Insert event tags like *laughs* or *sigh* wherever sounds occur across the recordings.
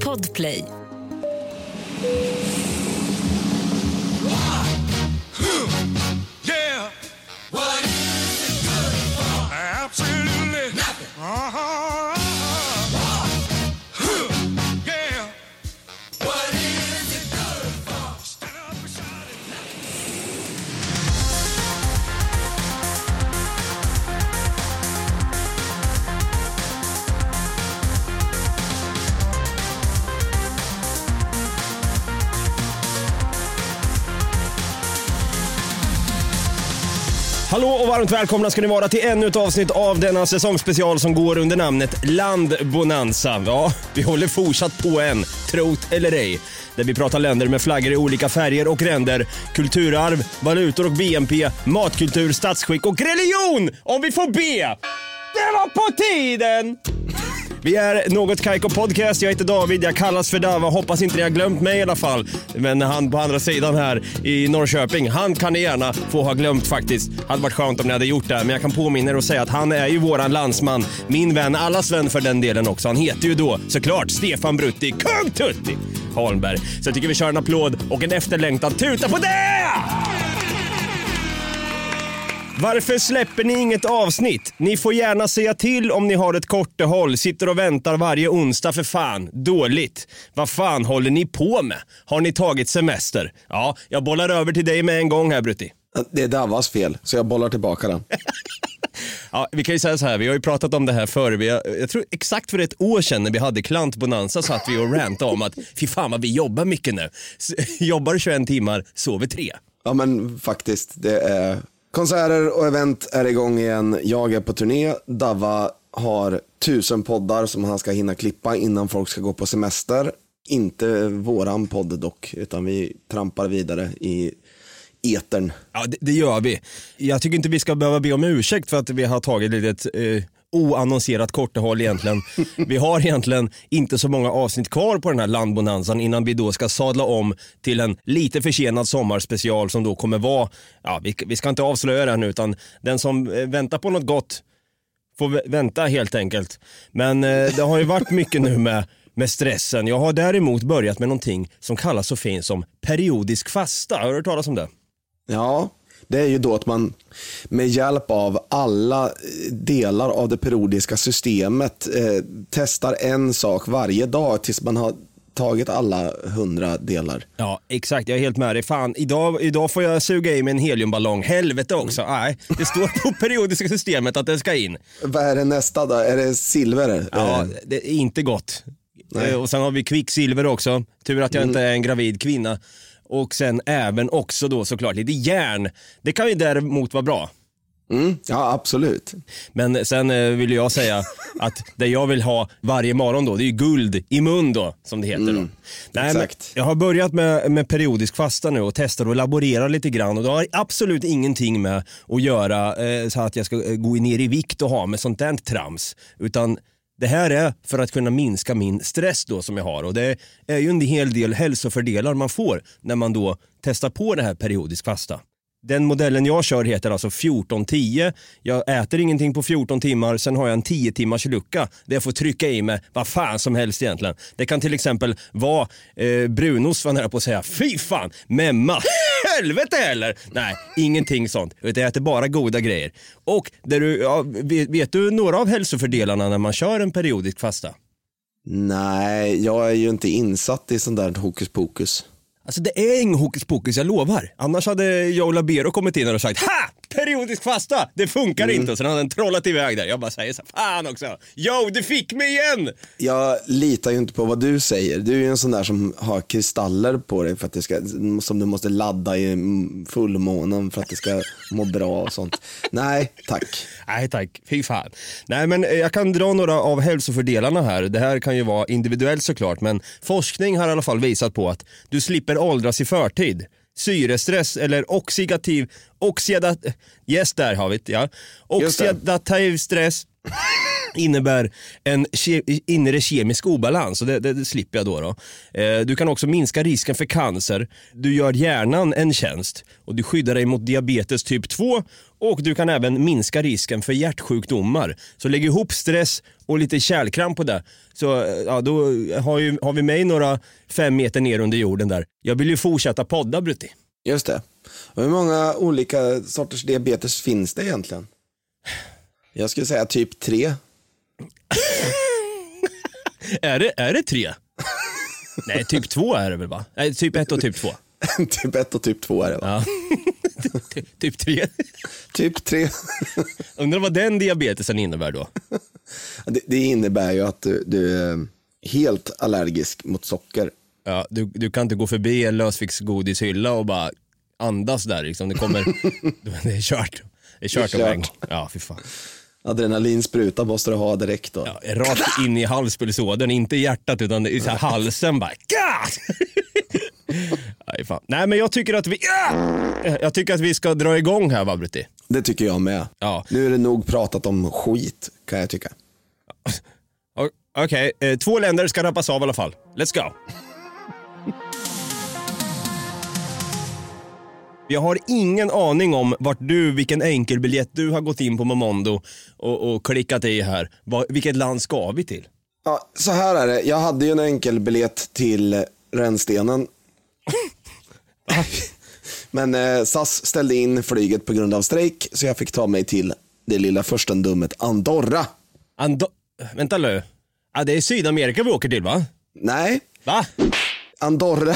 Podplay. Hallå och varmt välkomna ska ni vara till ännu ett avsnitt av denna säsongsspecial som går under namnet Landbonanza. Ja, vi håller fortsatt på än, trot eller ej. Där vi pratar länder med flaggor i olika färger och ränder, kulturarv, valutor och BNP, matkultur, statsskick och religion! Om vi får be! Det var på tiden! Vi är Något Kaiko Podcast. Jag heter David, jag kallas för Dava. Hoppas inte ni har glömt mig i alla fall. Men han på andra sidan här i Norrköping, han kan ni gärna få ha glömt faktiskt. Hade varit skönt om ni hade gjort det. Men jag kan påminna er och säga att han är ju våran landsman. Min vän, allas vän för den delen också. Han heter ju då såklart Stefan Brutti, Kung Tutti Holmberg. Så jag tycker vi kör en applåd och en efterlängtad tuta på det! Varför släpper ni inget avsnitt? Ni får gärna säga till om ni har ett kortehåll, sitter och väntar varje onsdag för fan. Dåligt. Vad fan håller ni på med? Har ni tagit semester? Ja, jag bollar över till dig med en gång här Brutti. Det är Davas fel, så jag bollar tillbaka den. *laughs* Ja, vi kan ju säga så här, vi har ju pratat om det här förr. Vi har, jag tror exakt för ett år sedan när vi hade klantbonanza satt vi och rantade om att fy fan vad vi jobbar mycket nu. *laughs* Jobbar 21 timmar, sover 3. Ja men faktiskt, det är konserter och event är igång igen. Jag är på turné. Dava har tusen poddar som han ska hinna klippa innan folk ska gå på semester. Inte våran podd dock, utan vi trampar vidare i etern. Ja, det, det gör vi. Jag tycker inte vi ska behöva be om ursäkt för att vi har tagit ett litet eh, oannonserat kortehåll egentligen. *laughs* vi har egentligen inte så många avsnitt kvar på den här landbonanzan innan vi då ska sadla om till en lite försenad sommarspecial som då kommer vara, ja vi, vi ska inte avslöja nu utan den som eh, väntar på något gott får vä- vänta helt enkelt. Men eh, det har ju varit mycket nu med, med stressen. Jag har däremot börjat med någonting som kallas så fint som periodisk fasta. Har du hört talas om det? Ja, det är ju då att man med hjälp av alla delar av det periodiska systemet eh, testar en sak varje dag tills man har tagit alla hundra delar. Ja, exakt. Jag är helt med dig. Fan, idag, idag får jag suga i mig en heliumballong. Helvete också. Nej, det står på *laughs* periodiska systemet att den ska in. Vad är det nästa då? Är det silver? Ja, Eh, det är inte gott. Nej. Eh, Och sen har vi kvicksilver också. Tur att jag inte är en gravid kvinna. Och sen även också då såklart lite järn. Det kan ju däremot vara bra. Mm, ja, absolut. Men sen eh, vill jag säga *laughs* att det jag vill ha varje morgon då, det är ju guld i mun då, som det heter då. Nej, exakt. jag har börjat med, med periodisk fasta nu och testar och laborerar lite grann och det har absolut ingenting med att göra eh, så att jag ska eh, gå ner i vikt och ha med sånt där trams. Utan det här är för att kunna minska min stress då som jag har och det är ju en hel del hälsofördelar man får när man då testar på det här periodisk fasta. Den modellen jag kör heter alltså 1410. Jag äter ingenting på 14 timmar, sen har jag en 10 timmars lucka där jag får trycka i mig vad fan som helst egentligen. Det kan till exempel vara eh, brunost, var nära på att säga. Fy fan! Memma! Helvete heller! Nej, ingenting sånt. Utan jag äter bara goda grejer. Och där du, ja, vet, vet du några av hälsofördelarna när man kör en periodisk fasta? Nej, jag är ju inte insatt i sånt där hokus pokus. Alltså det är ingen hokus pokus, jag lovar. Annars hade Joe Labero kommit in och sagt Ha! Periodisk fasta! Det funkar inte. Och sen hade han trollat iväg där. Jag bara säger så fan också. Joe, du fick mig igen! Jag litar ju inte på vad du säger. Du är ju en sån där som har kristaller på dig för att det ska, som du måste ladda i fullmånen för att det ska må bra och sånt. Nej, tack. Nej tack, fy fan. Nej men eh, jag kan dra några av hälsofördelarna här. Det här kan ju vara individuellt såklart men forskning har i alla fall visat på att du slipper åldras i förtid. Syrestress eller oxidativ, oxidat, yes där har vi det ja. Oxidativ stress *laughs* innebär en ke- inre kemisk obalans och det, det, det slipper jag då. då. Eh, du kan också minska risken för cancer, du gör hjärnan en tjänst och du skyddar dig mot diabetes typ 2 och du kan även minska risken för hjärtsjukdomar. Så lägg ihop stress och lite kärlkramp på det. Så eh, ja, då har, ju, har vi mig några fem meter ner under jorden där. Jag vill ju fortsätta podda Brutti. Just det. Och hur många olika sorters diabetes finns det egentligen? Jag skulle säga typ tre. Är det, är det tre? Nej, typ två är det väl va? Nej, typ ett och typ två. *laughs* typ ett och typ två är det va? Ja. Ty- *laughs* typ tre. Typ tre. Undrar vad den diabetesen innebär då? det, det innebär ju att du, du är helt allergisk mot socker. Ja, du, du kan inte gå förbi en lösviktsgodishylla och bara andas där liksom. Det kommer, *laughs* det är kört. Det är kört Det är kört. Ja, fy fan. Adrenalinspruta måste du ha direkt då. Ja, rakt in i halspulsådern, inte i hjärtat utan i så här halsen bara. Nej, *laughs* fan. Nej men jag tycker att vi, jag tycker att vi ska dra igång här va Brutti? Det tycker jag med. Ja. Nu är det nog pratat om skit kan jag tycka. *laughs* Okej, eh, två länder ska rappas av i alla fall. Let's go! Jag har ingen aning om vart du, vilken enkelbiljett du har gått in på Momondo och, och klickat i här. Va, vilket land ska vi till? Ja, så här är det. Jag hade ju en enkelbiljett till Rännstenen. *laughs* Men eh, SAS ställde in flyget på grund av strejk så jag fick ta mig till det lilla furstendömet Andorra. Ando vänta nu. Ja, det är Sydamerika vi åker till va? Nej, Va? Andorra.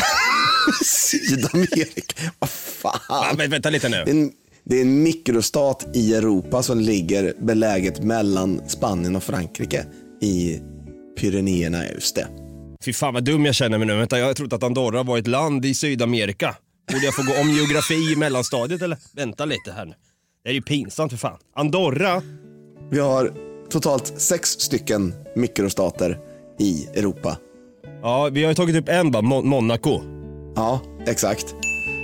Sydamerika. Vad fan. Vä- Vänta lite Det är, nu. en, det är en mikrostat i Europa som ligger beläget mellan Spanien och Frankrike i Pyrenéerna, just det. Fy fan vad dum jag känner mig nu. Vänta, jag har trott att Andorra var ett land i Sydamerika. Borde jag få gå om geografi i mellanstadiet eller? Vänta lite här nu. Det är ju pinsamt för fan. Andorra? Vi har totalt sex stycken mikrostater i Europa. Ja, vi har ju tagit upp en bara, Mon- Monaco. Ja, exakt.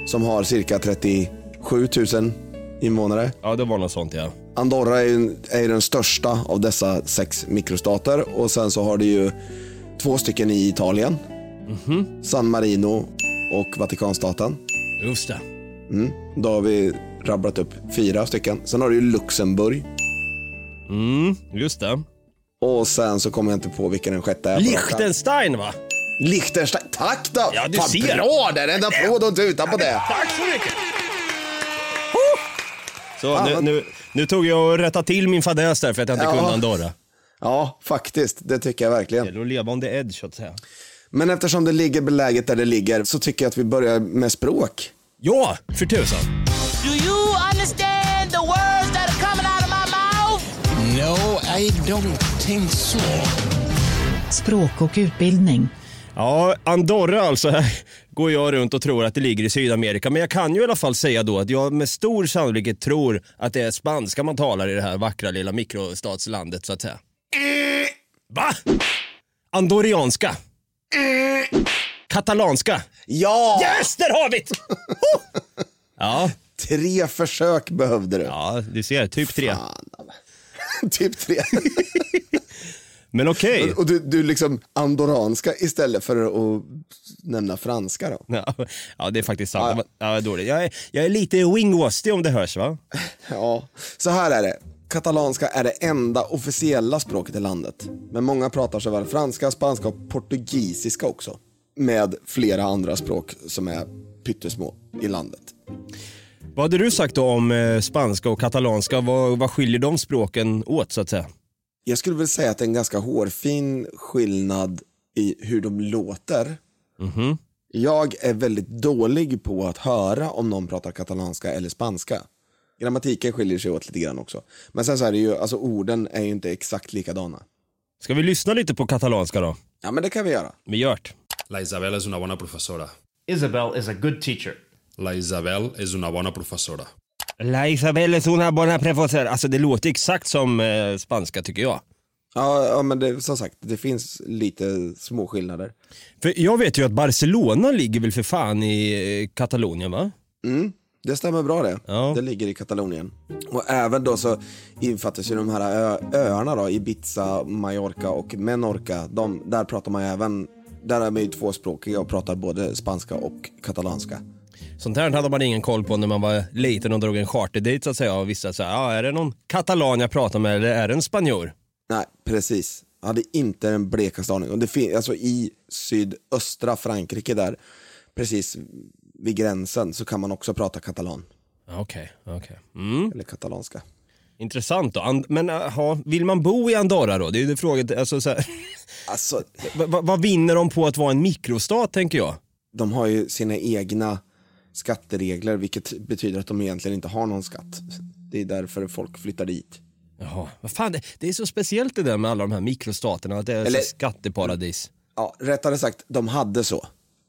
Som har cirka 37 000 invånare. Ja, det var något sånt ja. Andorra är ju, är ju den största av dessa sex mikrostater och sen så har du ju två stycken i Italien. San Marino och Vatikanstaten. Just det. Mm. Då har vi rabblat upp fyra stycken. Sen har du ju Luxemburg. Mm, just det. Och sen så kommer jag inte på vilken den sjätte är. på. Liechtenstein va? Liechtenstein. Tack då! Ja, du Fan, ser. Bra där! En applåd och en tuta på det. Tack så mycket! Så nu, nu, nu tog jag och rättade till min fadäs där för att jag inte Ja. kunde Andorra. Ja, faktiskt. Det tycker jag verkligen. Det gäller att leva on the edge så att säga. Men eftersom det ligger beläget där det ligger så tycker jag att vi börjar med språk. Ja, för tusan. Do you understand the words that are coming out of my mouth? No, I don't think so. Språk och utbildning. Ja, Andorra alltså. Här *laughs* går jag runt och tror att det ligger i Sydamerika. Men jag kan ju i alla fall säga då att jag med stor sannolikhet tror att det är spanska man talar i det här vackra lilla mikrostatslandet så att säga. Va? Andorianska? Katalanska? Ja! Yes, där har vi det! Oh! *laughs* Ja, Tre försök behövde du. ja, du ser. Typ tre. Fan. *laughs* typ tre. Men okej. och du, du liksom andoranska istället för att nämna franska då. Ja, ja, det är faktiskt sant. Ja. Ja, dåligt. Jag, är, jag är lite wingwasty om det hörs va? Ja, så här är det. Katalanska är det enda officiella språket i landet. Men många pratar såväl franska, spanska och portugisiska också. Med flera andra språk som är pyttesmå i landet. Vad hade du sagt då om eh, spanska och katalanska? Vad, vad skiljer de språken åt så att säga? Jag skulle väl säga att det är en ganska hårfin skillnad i hur de låter. Jag är väldigt dålig på att höra om någon pratar katalanska eller spanska. Grammatiken skiljer sig åt lite grann också. Men sen så är det ju, alltså orden är ju inte exakt likadana. Ska vi lyssna lite på katalanska då? Ja men det kan vi göra. Vi gör det. La Isabel és una bona professora. Isabel is a good teacher. La Isabel és una bona professora. La Isabel es una buena profesor. Alltså det låter exakt som eh, spanska tycker jag. Ja, ja men det, som sagt, det finns lite små skillnader. För jag vet ju att Barcelona ligger väl för fan i eh, Katalonien va? Det stämmer bra det. Ja. Det ligger i Katalonien. Och även då så infattas ju de här ö- öarna då, Ibiza, Mallorca och Menorca. De, där pratar man ju även, där är man ju tvåspråkiga och pratar både spanska och katalanska. Sånt här hade man ingen koll på när man var liten och drog en charterdejt så att säga och så här, ja, är det någon katalan jag pratar med eller är det en spanjor? Nej, precis. Jag hade inte en blekaste aning. Och det fin- alltså i sydöstra Frankrike där, precis vid gränsen, så kan man också prata katalan. Okej, okej. Mm. Eller katalanska. Intressant då. And- Men aha, vill man bo i Andorra då? Det är ju det frågan. Alltså, så här, *laughs* Alltså, *laughs* vad vinner de på att vara en mikrostat tänker jag? de har ju sina egna skatteregler, vilket betyder att de egentligen inte har någon skatt. Det är därför folk flyttar dit. Jaha, vad fan, det, det är så speciellt det där med alla de här mikrostaterna, att det är Eller- skatteparadis. Ja, rättare sagt, de hade så.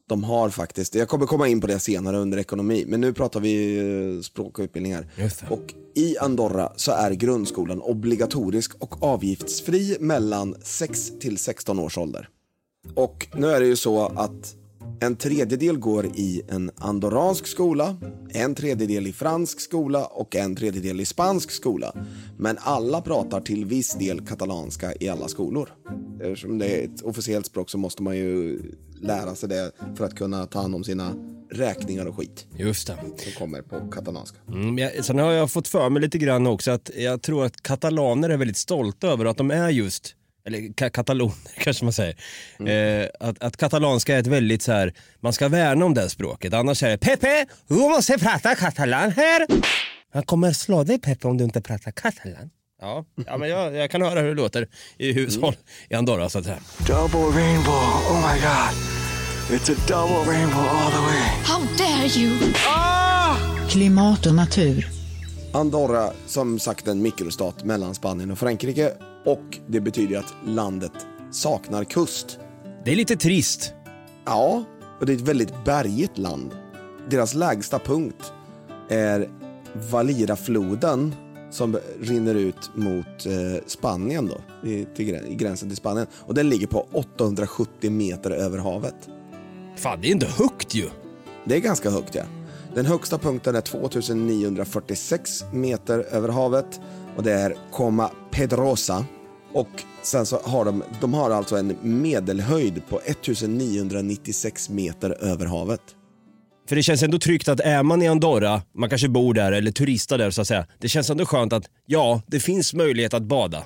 De har faktiskt, jag kommer komma in på det senare under ekonomi, men nu pratar vi språk och utbildningar. Och i Andorra så är grundskolan obligatorisk och avgiftsfri mellan 6 till 16 års ålder. Och nu är det ju så att en tredjedel går i en andorransk skola, en tredjedel i fransk skola och en tredjedel i spansk skola. Men alla pratar till viss del katalanska i alla skolor. Eftersom det är ett officiellt språk så måste man ju lära sig det för att kunna ta hand om sina räkningar och skit Just det. som kommer på katalanska. Mm, jag, sen har jag fått för mig lite grann också att jag tror att katalaner är väldigt stolta över att de är just eller ka- kataloner *laughs* kanske man säger. Eh, att, att katalanska är ett väldigt så här, man ska värna om det språket. Annars är det Pepe, du måste prata katalan här. Han kommer slå dig Pepe om du inte pratar katalan. Ja, ja men jag, jag kan höra hur det låter i hushåll i Andorra så att säga. Double rainbow. Oh my god. It's a double rainbow all the way. How dare you! Klimat och natur. Andorra, som sagt en mikrostat mellan Spanien och Frankrike och det betyder att landet saknar kust. Det är lite trist. Ja, och det är ett väldigt bergigt land. Deras lägsta punkt är Valira-floden som rinner ut mot eh, Spanien då, i, till, i gränsen till Spanien. Och den ligger på 870 meter över havet. Fan, det är inte högt ju. Det är ganska högt ja. Den högsta punkten är 2946 meter över havet och det är Coma Pedrosa. Och sen så har de, de har alltså en medelhöjd på 1996 meter över havet. För det känns ändå tryggt att är man i Andorra, man kanske bor där eller turistar där så att säga. Det känns ändå skönt att ja, det finns möjlighet att bada.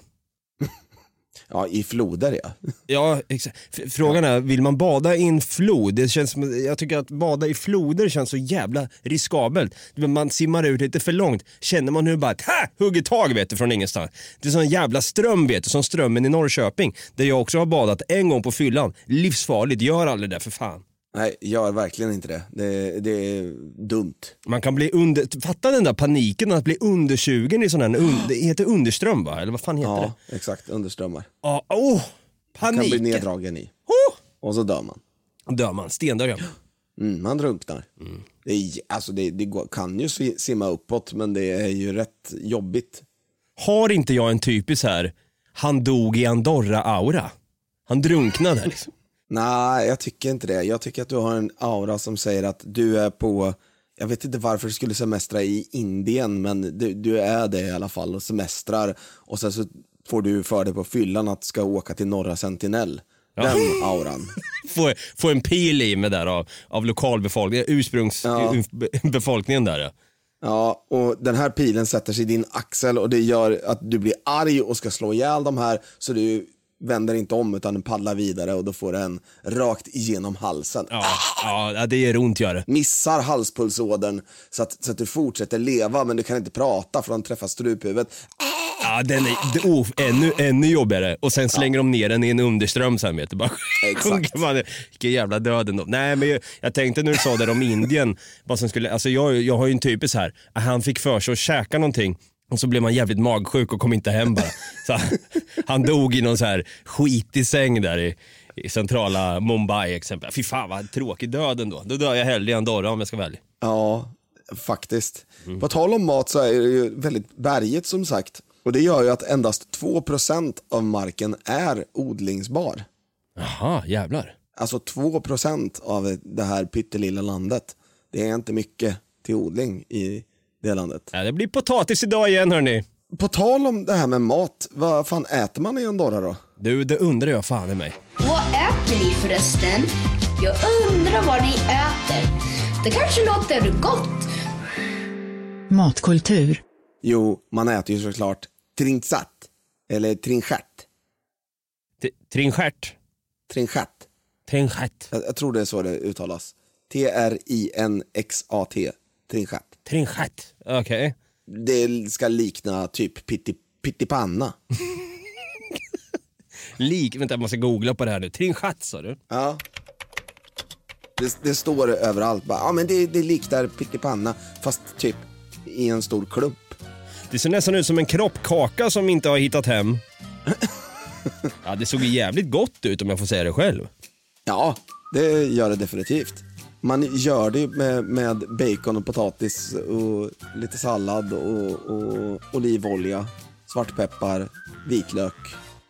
Ja, i floder ja. Ja, exakt. F- Frågan är, vill man bada i en flod? Det känns som, jag tycker att bada i floder känns så jävla riskabelt. Men Man simmar ut lite för långt, känner man hur det bara ha, hugger tag vet du, från ingenstans. Det är sån jävla ström vet du, som strömmen i Norrköping. Där jag också har badat en gång på fyllan. Livsfarligt, gör aldrig det för fan. Nej, gör verkligen inte det. Det, det är dumt. Man kan bli under, fatta den där paniken att bli undersugen i sån här, un, det heter underström va? Eller vad fan heter Ja, det? exakt. Underströmmar. Ja, åh! Kan bli Paniken! neddragen i. Oh! Och så dör man. Dör man, stendör jag. Mm, man drunknar. Det, är, alltså det, det går, kan ju si- simma uppåt, men det är ju rätt jobbigt. Har inte jag en typisk här, han dog i Andorra-aura? Han drunknade liksom. Nej, jag tycker inte det. Jag tycker att du har en aura som säger att du är på, jag vet inte varför du skulle semestra i Indien, men du, du är det i alla fall och semestrar. Och sen så får du för dig på fyllan att ska åka till norra Sentinell. Den auran. *laughs* Få, få en pil i mig där av, av lokalbefolkningen, ursprungsbefolkningen där ja. Ja, och den här pilen sätter sig i din axel och det gör att du blir arg och ska slå ihjäl de här så du vänder inte om utan den paddlar vidare och då får den rakt igenom halsen. Ja, ja det gör ont gör det. Missar halspulsådern så att, så att du fortsätter leva men du kan inte prata för de träffar struphuvudet. Ja, den är oh, ännu, ännu jobbigare. Och sen slänger de ner den i en underström sen vet du. Bara Exakt. man. Vilken jävla död ändå. Nej men jag, jag tänkte när du sa det om Indien, vad som skulle, alltså jag, jag har ju en typisk här, han fick för sig att käka någonting och så blev man jävligt magsjuk och kom inte hem bara. *laughs* Så han, han dog i någon så här skitig säng där i, i centrala Mumbai exempel. Fy fan vad tråkig död ändå. Då dör jag hellre i Andorra om jag ska välja. Ja, faktiskt. På tal om mat så är det ju väldigt berget som sagt. Och det gör ju att endast 2% av marken är odlingsbar. Jaha, jävlar. Alltså 2% av det här pyttelilla landet. Det är inte mycket. till odling i det landet. Ja, det blir potatis idag igen hörni. På tal om det här med mat, vad fan äter man i Andorra då? Du, det undrar jag fan i mig. Vad äter ni förresten? Jag undrar vad ni äter. Det kanske låter gott. Matkultur. Jo, man äter ju såklart trinxat. Eller trinchert. Trinchert. Trinchert. Trinchert. Jag, jag tror det är så det uttalas. T-R-I-N-X-A-T. Trinchert. Trinchert. Okej. Det ska likna typ pitti, pittipanna. Lik, vänta jag måste googla på det här nu. Trinchert sa du? Ja. Det, det står överallt. Bara, ja, men det, det liknar pyttipanna fast typ i en stor klump. Det ser nästan ut som en kroppkaka som inte har hittat hem. *laughs* Ja, det såg ju jävligt gott ut om jag får säga det själv. Ja, det gör det definitivt. Man gör det med, med bacon och potatis och lite sallad och, och olivolja, svartpeppar, vitlök.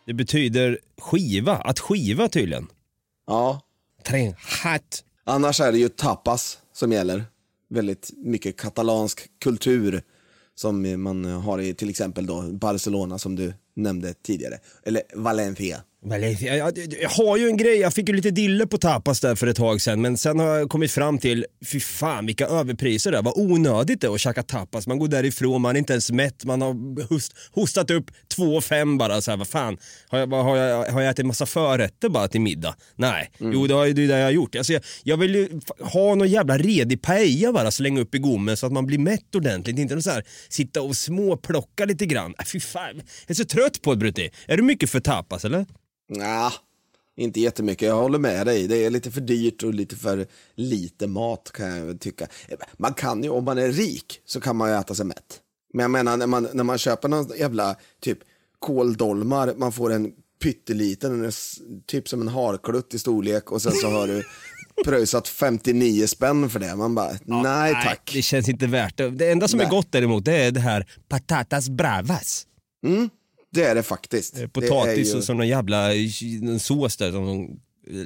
Det betyder skiva, att skiva tydligen. Ja, Trinchert. annars är det ju tapas som gäller. Väldigt mycket katalansk kultur som man har i till exempel då Barcelona som du nämnde tidigare. Eller Valencia. Valencia. Jag, jag, jag har ju en grej, jag fick ju lite dille på tapas där för ett tag sedan men sen har jag kommit fram till, fy fan vilka överpriser det är, vad onödigt det är att käka tapas. Man går därifrån, man är inte ens mätt, man har host, hostat upp två och fem bara så här, vad fan, har jag, har, jag, har jag ätit massa förrätter bara till middag? Nej, jo det, har, ju- det jag har gjort. Alltså, jag, jag vill ju ha någon jävla redig paella bara, slänga upp i gommen så att man blir mätt ordentligt, inte någon så här, sitta och småplocka lite grann. Äh, fy fan, jag är så trött på det Brutti. Är du mycket för tapas eller? Nja, inte jättemycket. Jag håller med dig. Det är lite för dyrt och lite för lite mat kan jag tycka. Man kan ju, om man är rik, så kan man ju äta sig mätt. Men jag menar när man, när man köper någon jävla typ kåldolmar, man får en pytteliten, är typ som en harklutt i storlek och sen så har du *laughs* pröjsat 59 spänn för det. Man bara, nej tack. Det känns inte värt det. Det enda som är Nej. gott däremot det är det här patatas bravas. Det är det faktiskt. Eh, Det Potatis är ju- och sån jävla en sås där som de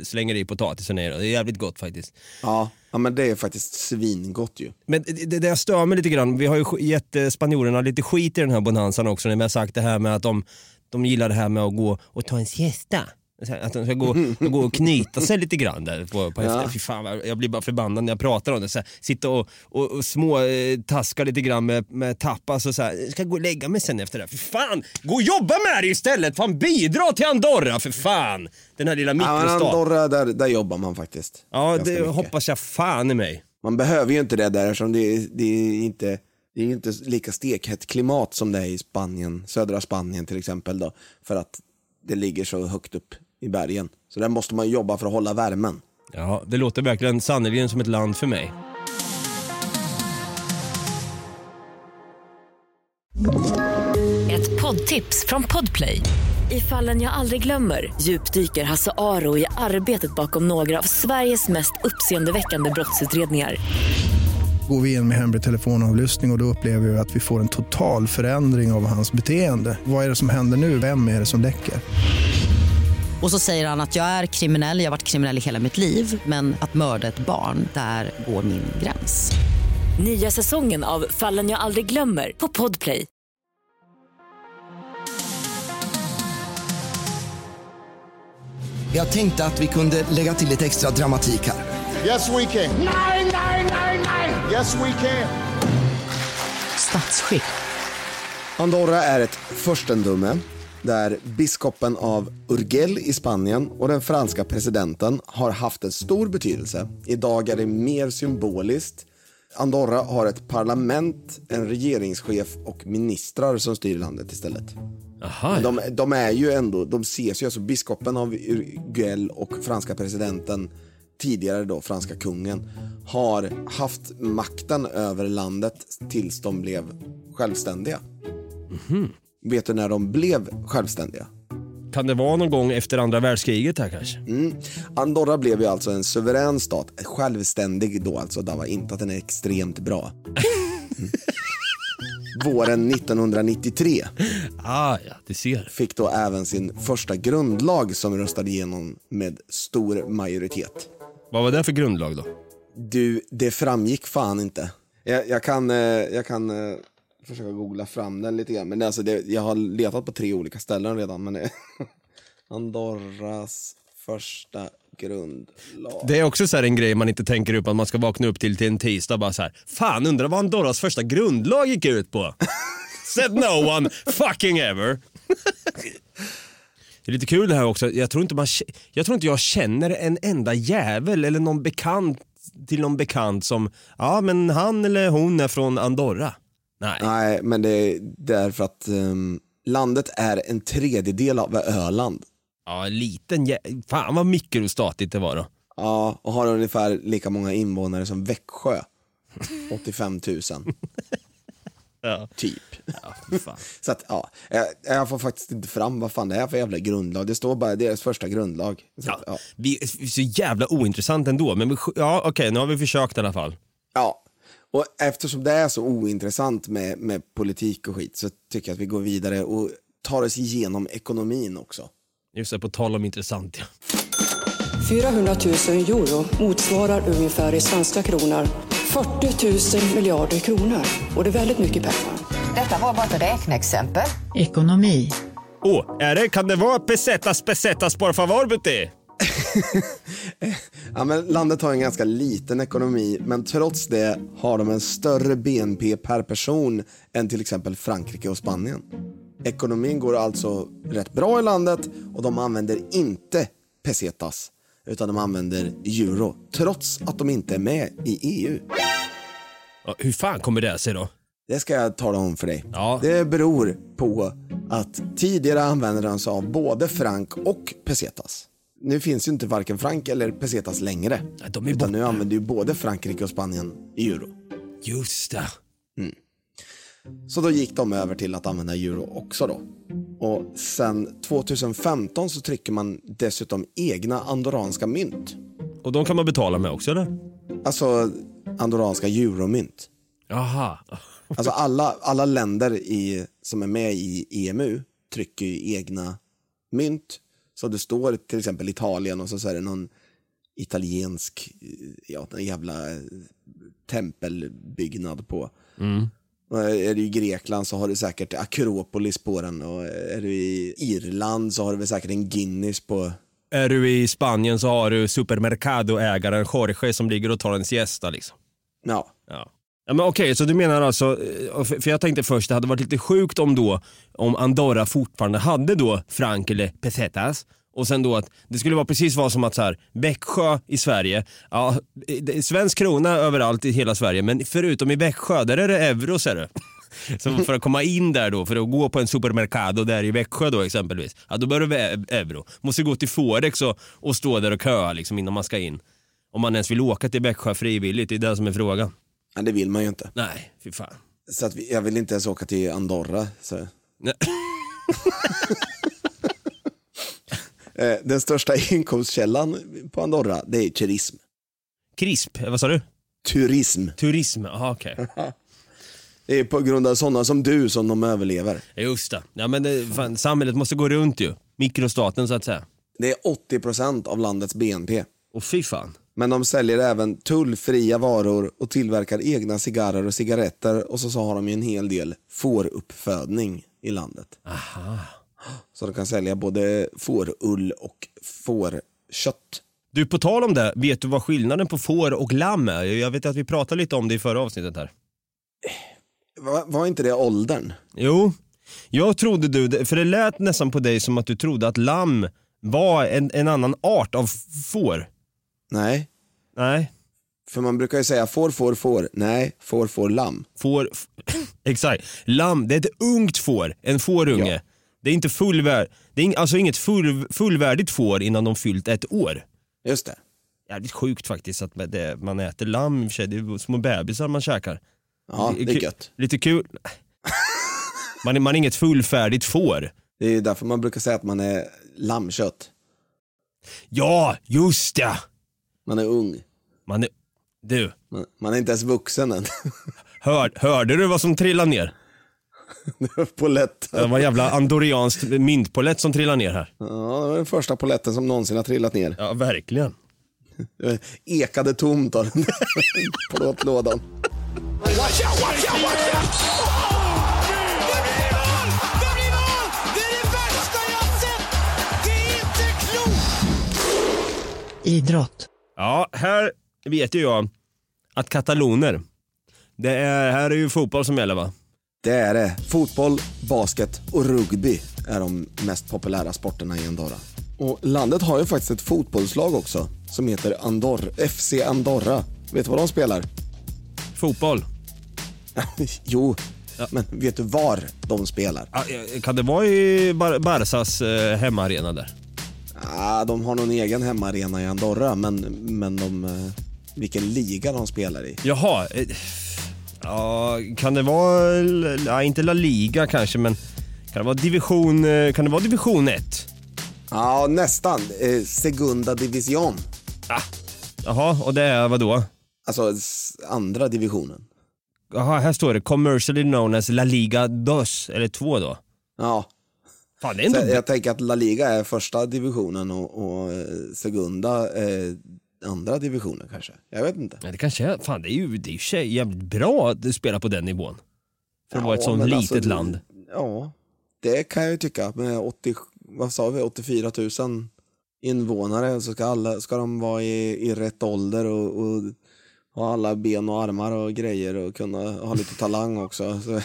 slänger i potatisen i. Det är jävligt gott faktiskt. Ja, ja, men det är faktiskt svingott ju. Men det, det jag stör mig lite grann, vi har ju gett eh, spanjorerna lite skit i den här bonanzan också när vi har sagt det här med att de, de gillar det här med att gå och ta en siesta. Att de ska gå, gå och knyta sig lite grann där på, på Ja. Fy fan, jag blir bara förbannad när jag pratar om det. Så här, sitta och, och, och små eh, taska lite grann med, med tapas och så här. Jag ska gå och lägga mig sen efter det. här. Fy fan, gå och jobba med det istället! Fan bidra till Andorra för fan! Den här lilla Ja, men mikrostaden. Andorra, där, där jobbar man faktiskt. Ja, det mycket. hoppas jag fan i mig. Man behöver ju inte det där eftersom det det är inte det är inte lika stekhett klimat som det är i Spanien, södra Spanien till exempel då, för att det ligger så högt upp i bergen. Så där måste man jobba för att hålla värmen. Ja, det låter verkligen sannerligen som ett land för mig. Ett poddtips från Podplay. I fallen jag aldrig glömmer djupdyker Hasse Aro i arbetet bakom några av Sveriges mest uppseendeväckande brottsutredningar. Går vi in med hemlig telefonavlyssning och, och då upplever vi att vi får en total förändring av hans beteende. Vad är det som händer nu? Vem är det som läcker? Och så säger han att jag är kriminell, jag har varit kriminell i hela mitt liv men att mörda ett barn, där går min gräns. Nya säsongen av Fallen jag aldrig glömmer på Podplay. Jag tänkte att vi kunde lägga till lite extra dramatik här. Yes, we can. Nej, nej, nej, nej. Yes, we can. Statsskick. Andorra är ett furstendöme där biskopen av Urgell i Spanien och den franska presidenten har haft en stor betydelse. Idag är det mer symboliskt. Andorra har ett parlament, en regeringschef och ministrar som styr landet istället. Aha, de, de är ju ändå, de ses ju, alltså biskopen av Urgell och franska presidenten, tidigare då franska kungen, har haft makten över landet tills de blev självständiga. Vet du när de blev självständiga? Kan det vara någon gång efter andra världskriget här kanske? Mm. Andorra blev ju alltså en suverän stat, självständig då alltså, det var inte att den är extremt bra. Mm. Våren 1993 Ah, ja, det ser. fick då även sin första grundlag som röstade igenom med stor majoritet. Vad var det för grundlag då? Du, det framgick fan inte. Jag, jag kan, eh, jag kan eh, försöka googla fram den lite grann. Men alltså det, jag har letat på tre olika ställen redan. Men det, *laughs* Andorras första grundlag. Det är också så här en grej man inte tänker upp att man ska vakna upp till till en tisdag bara så här. Fan undrar vad Andorras första grundlag gick ut på? *laughs* Said no one fucking ever. *laughs* Det är lite kul det här också. Jag tror, inte man, jag tror inte jag känner en enda jävel eller någon bekant till någon bekant som, ja men han eller hon är från Andorra. Nej. Nej, men det är därför att ehm, landet är en tredjedel av Öland. Ja, en liten Fan vad mikrostatigt det var då. Ja, och har ungefär lika många invånare som Växjö. *laughs* 85 000. Ja. Typ. Ja. *laughs* Så att, ja, jag, jag får faktiskt inte fram vad fan det är för jävla grundlag. Det står bara deras första grundlag. Så, att, ja. Vi är så jävla ointressant ändå, men vi, ja okej nu har vi försökt i alla fall. ja. Och eftersom det är så ointressant med, med politik och skit så tycker jag att vi går vidare och tar oss igenom ekonomin också. Just det, på tal om intressant ja. 400 000 euro motsvarar ungefär i svenska kronor 40 000 miljarder kronor. Och det är väldigt mycket pengar. Detta var bara ett räkneexempel. Ekonomi. Åh, är det, kan det vara pesetas pesetas por favor buti? *laughs* Ja, men landet har en ganska liten ekonomi, men trots det har de en större BNP per person än till exempel Frankrike och Spanien. Ekonomin går alltså rätt bra i landet och de använder inte pesetas, utan de använder euro, trots att de inte är med i EU. Ja, hur fan kommer det sig då? Det ska jag tala om för dig. Ja. Det beror på att tidigare använde de sig av både frank och pesetas. Nu finns ju inte varken frank eller pesetas längre. Ja, de är utan borta. nu använder ju både Frankrike och Spanien euro. Just det. Så då gick de över till att använda euro också då. Och sen 2015 så trycker man dessutom egna andorranska mynt. Och de kan man betala med också eller? Alltså andorranska euromynt. Jaha. Alltså alla, alla länder i, som är med i EMU trycker ju egna mynt. Så det står till exempel Italien och så, så är det någon italiensk eh, ja, en jävla eh, tempelbyggnad på. Mm. Och är du i Grekland så har du säkert Akropolis på den och är du i Irland så har du väl säkert en Guinness på Är du i Spanien så har du supermercado-ägaren Jorge som ligger och tar en siesta liksom. Ja. Ja. Ja, men okej, så du menar alltså, eh, för jag tänkte först det hade varit lite sjukt om då, om Andorra fortfarande hade då frank eller pesetas och sen då att det skulle vara precis vad som att så här, Växjö i Sverige, ja, eh, det är svensk krona överallt i hela Sverige men förutom i Växjö, där är det euro ser du. *laughs* Så för att komma in där då, för att gå på en supermercado där i Växjö då exempelvis, ja då behöver vi e-, euro. Måste gå till Forex och, och stå där och köa liksom innan man ska in. Om man ens vill åka till Växjö frivilligt, det är det som är frågan. Men det vill man ju inte. Nej, fy fan. Så att vi, jag vill inte ens åka till Andorra. Så. Nej. *laughs* Eh, Den största inkomstkällan på Andorra, det är turism. Krisp, eh, vad sa du? Turism. Turism, jaha okej. *laughs* Det är på grund av sådana som du som de överlever. Just det. Ja, men det, fan, samhället måste gå runt ju. Mikrostaten så att säga. Det är 80% av landets BNP. Och fy fan. Men de säljer även tullfria varor och tillverkar egna cigarrer och cigaretter och så, så har de ju en hel del fåruppfödning i landet. Aha. Så de kan sälja både fårull och fårkött. Du, på tal om det, vet du vad skillnaden på får och lamm är? Jag vet att vi pratade lite om det i förra avsnittet här. Var, var inte det åldern? Jo, jag trodde du, för det lät nästan på dig som att du trodde att lamm var en, en annan art av får. Nej, Nej, för man brukar ju säga får, får, får. Nej, får, får, lamm. får, f- *coughs* exakt. Lamm, det är ett ungt får, en fårunge. Ja. Det är inte fullvärd, det är ing- alltså inget full, fullvärdigt får innan de fyllt ett år. Just det. Jävligt sjukt faktiskt att man- det, man äter lamm i och för sig. det är små bebisar man käkar. Ja, det är gött. Lite kul. *laughs* Man är, man är inget fullfärdigt får. Det är ju därför man brukar säga att man är lammkött. Ja, just det! Man är ung. Man är, du, Man, man är inte ens vuxen än. *laughs* hör, hörde du vad som trillade ner? *laughs* Poletten. Det var en jävla andorianskt myntpolett som trillade ner här. Ja, det var den första poletten som någonsin har trillat ner. Ja, verkligen. Det *laughs* ekade tomt av den plåtlådan. Jag! Idrott. Ja, här vet ju jag att kataloner, det är, här är ju fotboll som gäller va? Det är det. Fotboll, basket och rugby är de mest populära sporterna i Andorra. Och landet har ju faktiskt ett fotbollslag också som heter Andor FC Andorra. Vet du vad de spelar? Fotboll. *laughs* jo, men vet du var de spelar? Ja, Kan det vara i Bar Barsas eh, hemmaarena där? Ah, de har någon egen hemmaarena i Andorra, men, men de, eh, vilken liga de spelar i. Jaha. eh, Ja, kan det vara, ja, inte La Liga kanske, men kan det vara division, eh, kan det vara division 1? Ja, nästan. Eh, Segunda division. Jaha, och det är vad då? Alltså andra divisionen. Jaha, här står det commercially known as La Liga dos, eller två då. Ja. Fan, ändå... Jag tänker att La Liga är första divisionen och, och eh, Segunda är andra divisionen kanske. Jag vet inte. Ja, det kanske är, fan det är ju, det är ju jävligt bra att spela på den nivån. För att vara ett sånt litet alltså, land. Ja, det kan jag ju tycka. Med 80, vad sa vi, 84 000 invånare så ska, alla, ska de vara i, i rätt ålder och, och ha alla ben och armar och grejer och kunna ha lite talang också. Så,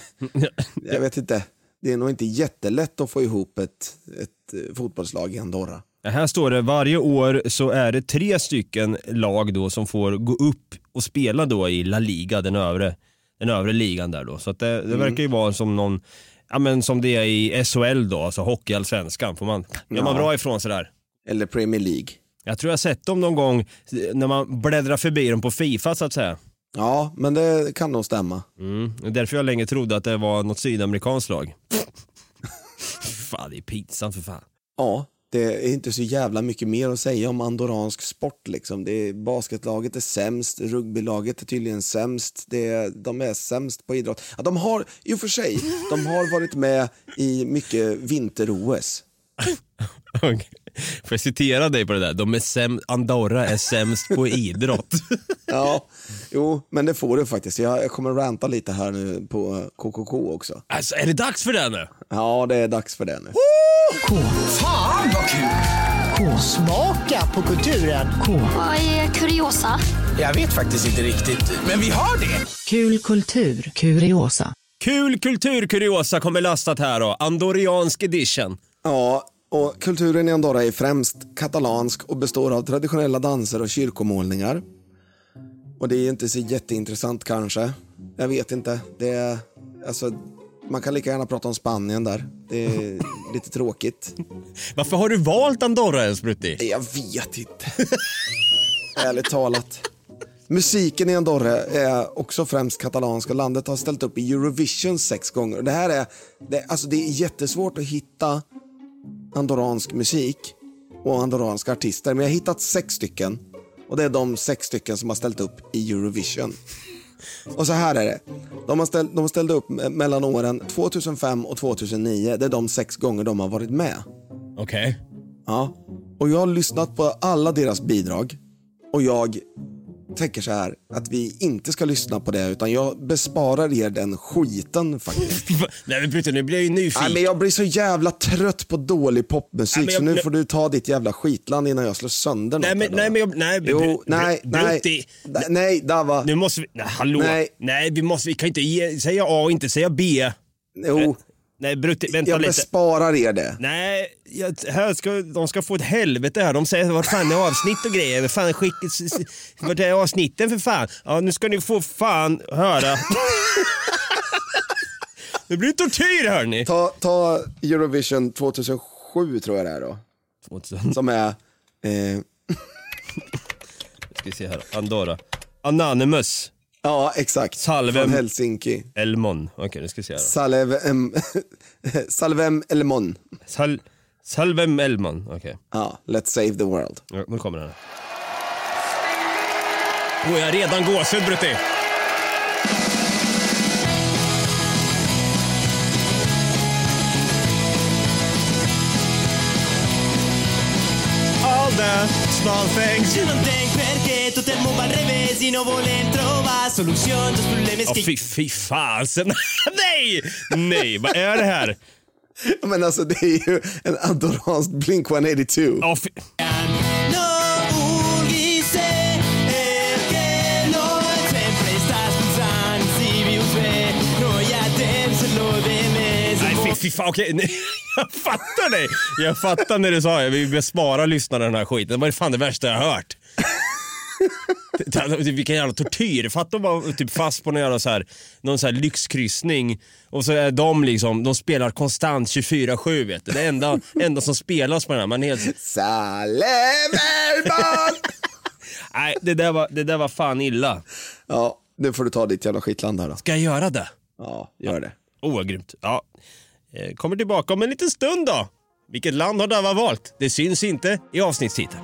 *laughs* jag vet inte. Det är nog inte jättelätt att få ihop ett, ett eh, fotbollslag i Andorra. Ja, Här står det varje år så är det tre stycken lag då som får gå upp och spela då i La Liga, den övre, den övre ligan där då. Så det, det Mm. verkar ju vara som någon, ja men som det är i SHL då, alltså hockeyallsvenskan. Får man, gör man Ja. bra ifrån sig där. Eller Premier League. Jag tror jag sett dem någon gång när man bläddrar förbi dem på Fifa så att säga. Ja, men det kan nog stämma. Mm. Det är därför jag länge trodde att det var något sydamerikanskt lag. *laughs* fan, det är pinsamt för fan. Ja, det är inte så jävla mycket mer att säga om andoransk sport. Liksom. Det är, basketlaget är sämst, rugbylaget är tydligen sämst, det är, de är sämst på idrott. Ja, de har, i och för sig, de har varit med i mycket vinter-OS. *laughs* Okej. *laughs* Får jag citera dig på det där? De är säm- Andorra är sämst på idrott. *laughs* Ja, jo, men det får du faktiskt. Jag, jag kommer ranta lite här nu på KKK också. Alltså, är det dags för det nu? Ja, det är dags för det nu. Fan vad kul! K. Smaka på kulturen. K. Vad är kuriosa? Jag vet faktiskt inte riktigt, men vi har det. Kul kultur, kuriosa. Kul kulturkuriosa kommer lastat här då. Andoriansk edition. Ja, och kulturen i Andorra är främst katalansk och består av traditionella danser och kyrkomålningar. Och det är inte så jätteintressant kanske. Jag vet inte. Det är, alltså, man kan lika gärna prata om Spanien där. Det är *laughs* lite tråkigt. Varför har du valt Andorra ens Brutti? Jag vet inte. Ärligt talat. Musiken i Andorra är också främst katalansk och landet har ställt upp i Eurovision sex gånger. Det här är, det, alltså det är jättesvårt att hitta andorransk musik och andorranska artister. Men jag har hittat sex stycken och det är de sex stycken som har ställt upp i Eurovision. Och så här är det. De har ställt, de ställde upp me- mellan åren 2005 och 2009. Det är de sex gånger de har varit med. Okej. Ja, och jag har lyssnat på alla deras bidrag och jag tänker så här att vi inte ska lyssna på det utan jag besparar er den skiten faktiskt. *laughs* Nej men Brutti, nu blir jag ju nyfiken. Nej, men jag blir så jävla trött på dålig popmusik Nej, men jag- så nu men- får du ta ditt jävla skitland innan jag slår sönder något. Nej men, här då. nej men, jag- nej, Jo, nej, nej. Brutti. Nej, Nej, Dava. Nu måste vi, nej hallå. Nej. Nej, vi måste, vi kan inte ge, säga A och inte säga B. Jo, Nej Brutti, vänta jag lite. besparar er det. Nej, jag, här ska, de ska få ett helvete här. De säger vart fan är avsnitt och grejer. Vad fan skick, vart är avsnitten för fan? Ja, nu ska ni få fan höra. *laughs* det blir tortyr hörni. Ta, ta Eurovision 2007 tror jag det är då. 2000. Som är... Eh, *laughs* Ska vi se här. Andorra. Anonymous. Ja, exakt. Salvem. Från Helsinki. Elmon. Okej, nu ska vi se här. Salvem, *laughs* Salvem Elmon. Sal, Salvem Elmon. Okej, Ja, Let's save the world. ja, nu kommer den. Åh, jag har redan gåshud Brutti. All that small things. Io non tengo perché tutto il mondo al revés y no trobar solución los problemas que fy, fy fasen. *laughs* Nej! Nej, vad är det här? Men alltså det är ju en andorransk Blink 182. Ja, fy... fan. Okej, nej. *laughs* jag fattar dig. Jag fattar när du sa det. Vi besparar lyssnarna den här skiten. Det var fan det värsta jag har hört. *laughs* Vilken jävla tortyr. Fatta att vara typ fast på någon jävla så här, någon så här lyxkryssning och så är de liksom, de spelar konstant 24-7 vet du. Det enda, *laughs* enda som spelas på den här. Man är helt... Salemerman! *laughs* Nej, det där, var, det där var fan illa. Ja, nu får du ta ditt jävla skitland här då. Ska jag göra det? Ja, gör det. Åh, vad grymt. Ja. Eh, Kommer tillbaka om en liten stund då. Vilket land har Dava valt? Det syns inte i avsnittstiteln.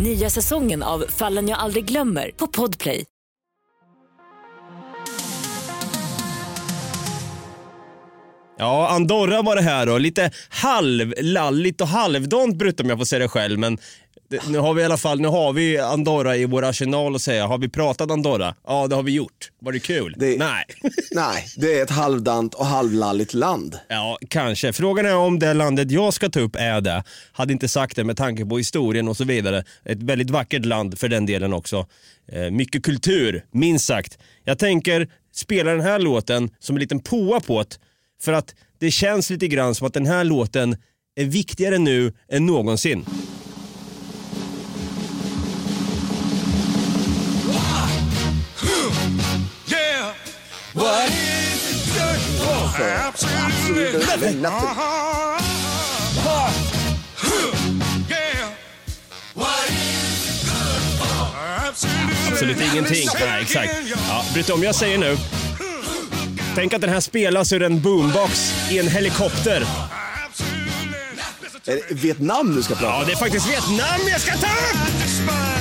Nya säsongen av Fallen jag aldrig glömmer på Podplay. Ja, Andorra var det här då. Lite halvlalligt och halvdant brukar jag får säga det själv, men det, nu har vi i alla fall nu har vi Andorra i vår arsenal att säga. Har vi pratat Andorra? Ja, det har vi gjort. Var det kul? Det- Nej. *laughs* Nej, det är ett halvdant och halvlalligt land. Ja, kanske. Frågan är om det landet jag ska ta upp är det. Hade inte sagt det med tanke på historien och så vidare. Ett väldigt vackert land för den delen också. Eh, mycket kultur, minst sagt. Jag tänker spela den här låten som en liten påa på det. För att det känns lite grann som att den här låten är viktigare nu än någonsin. Good for? Absolutely Absolut ingenting. Nej, exakt. Ja, bryt om jag säger nu. Tänk att den här spelas ur en boombox i en helikopter. Är det Vietnam du ska prata Ja, det är faktiskt Vietnam jag ska ta upp!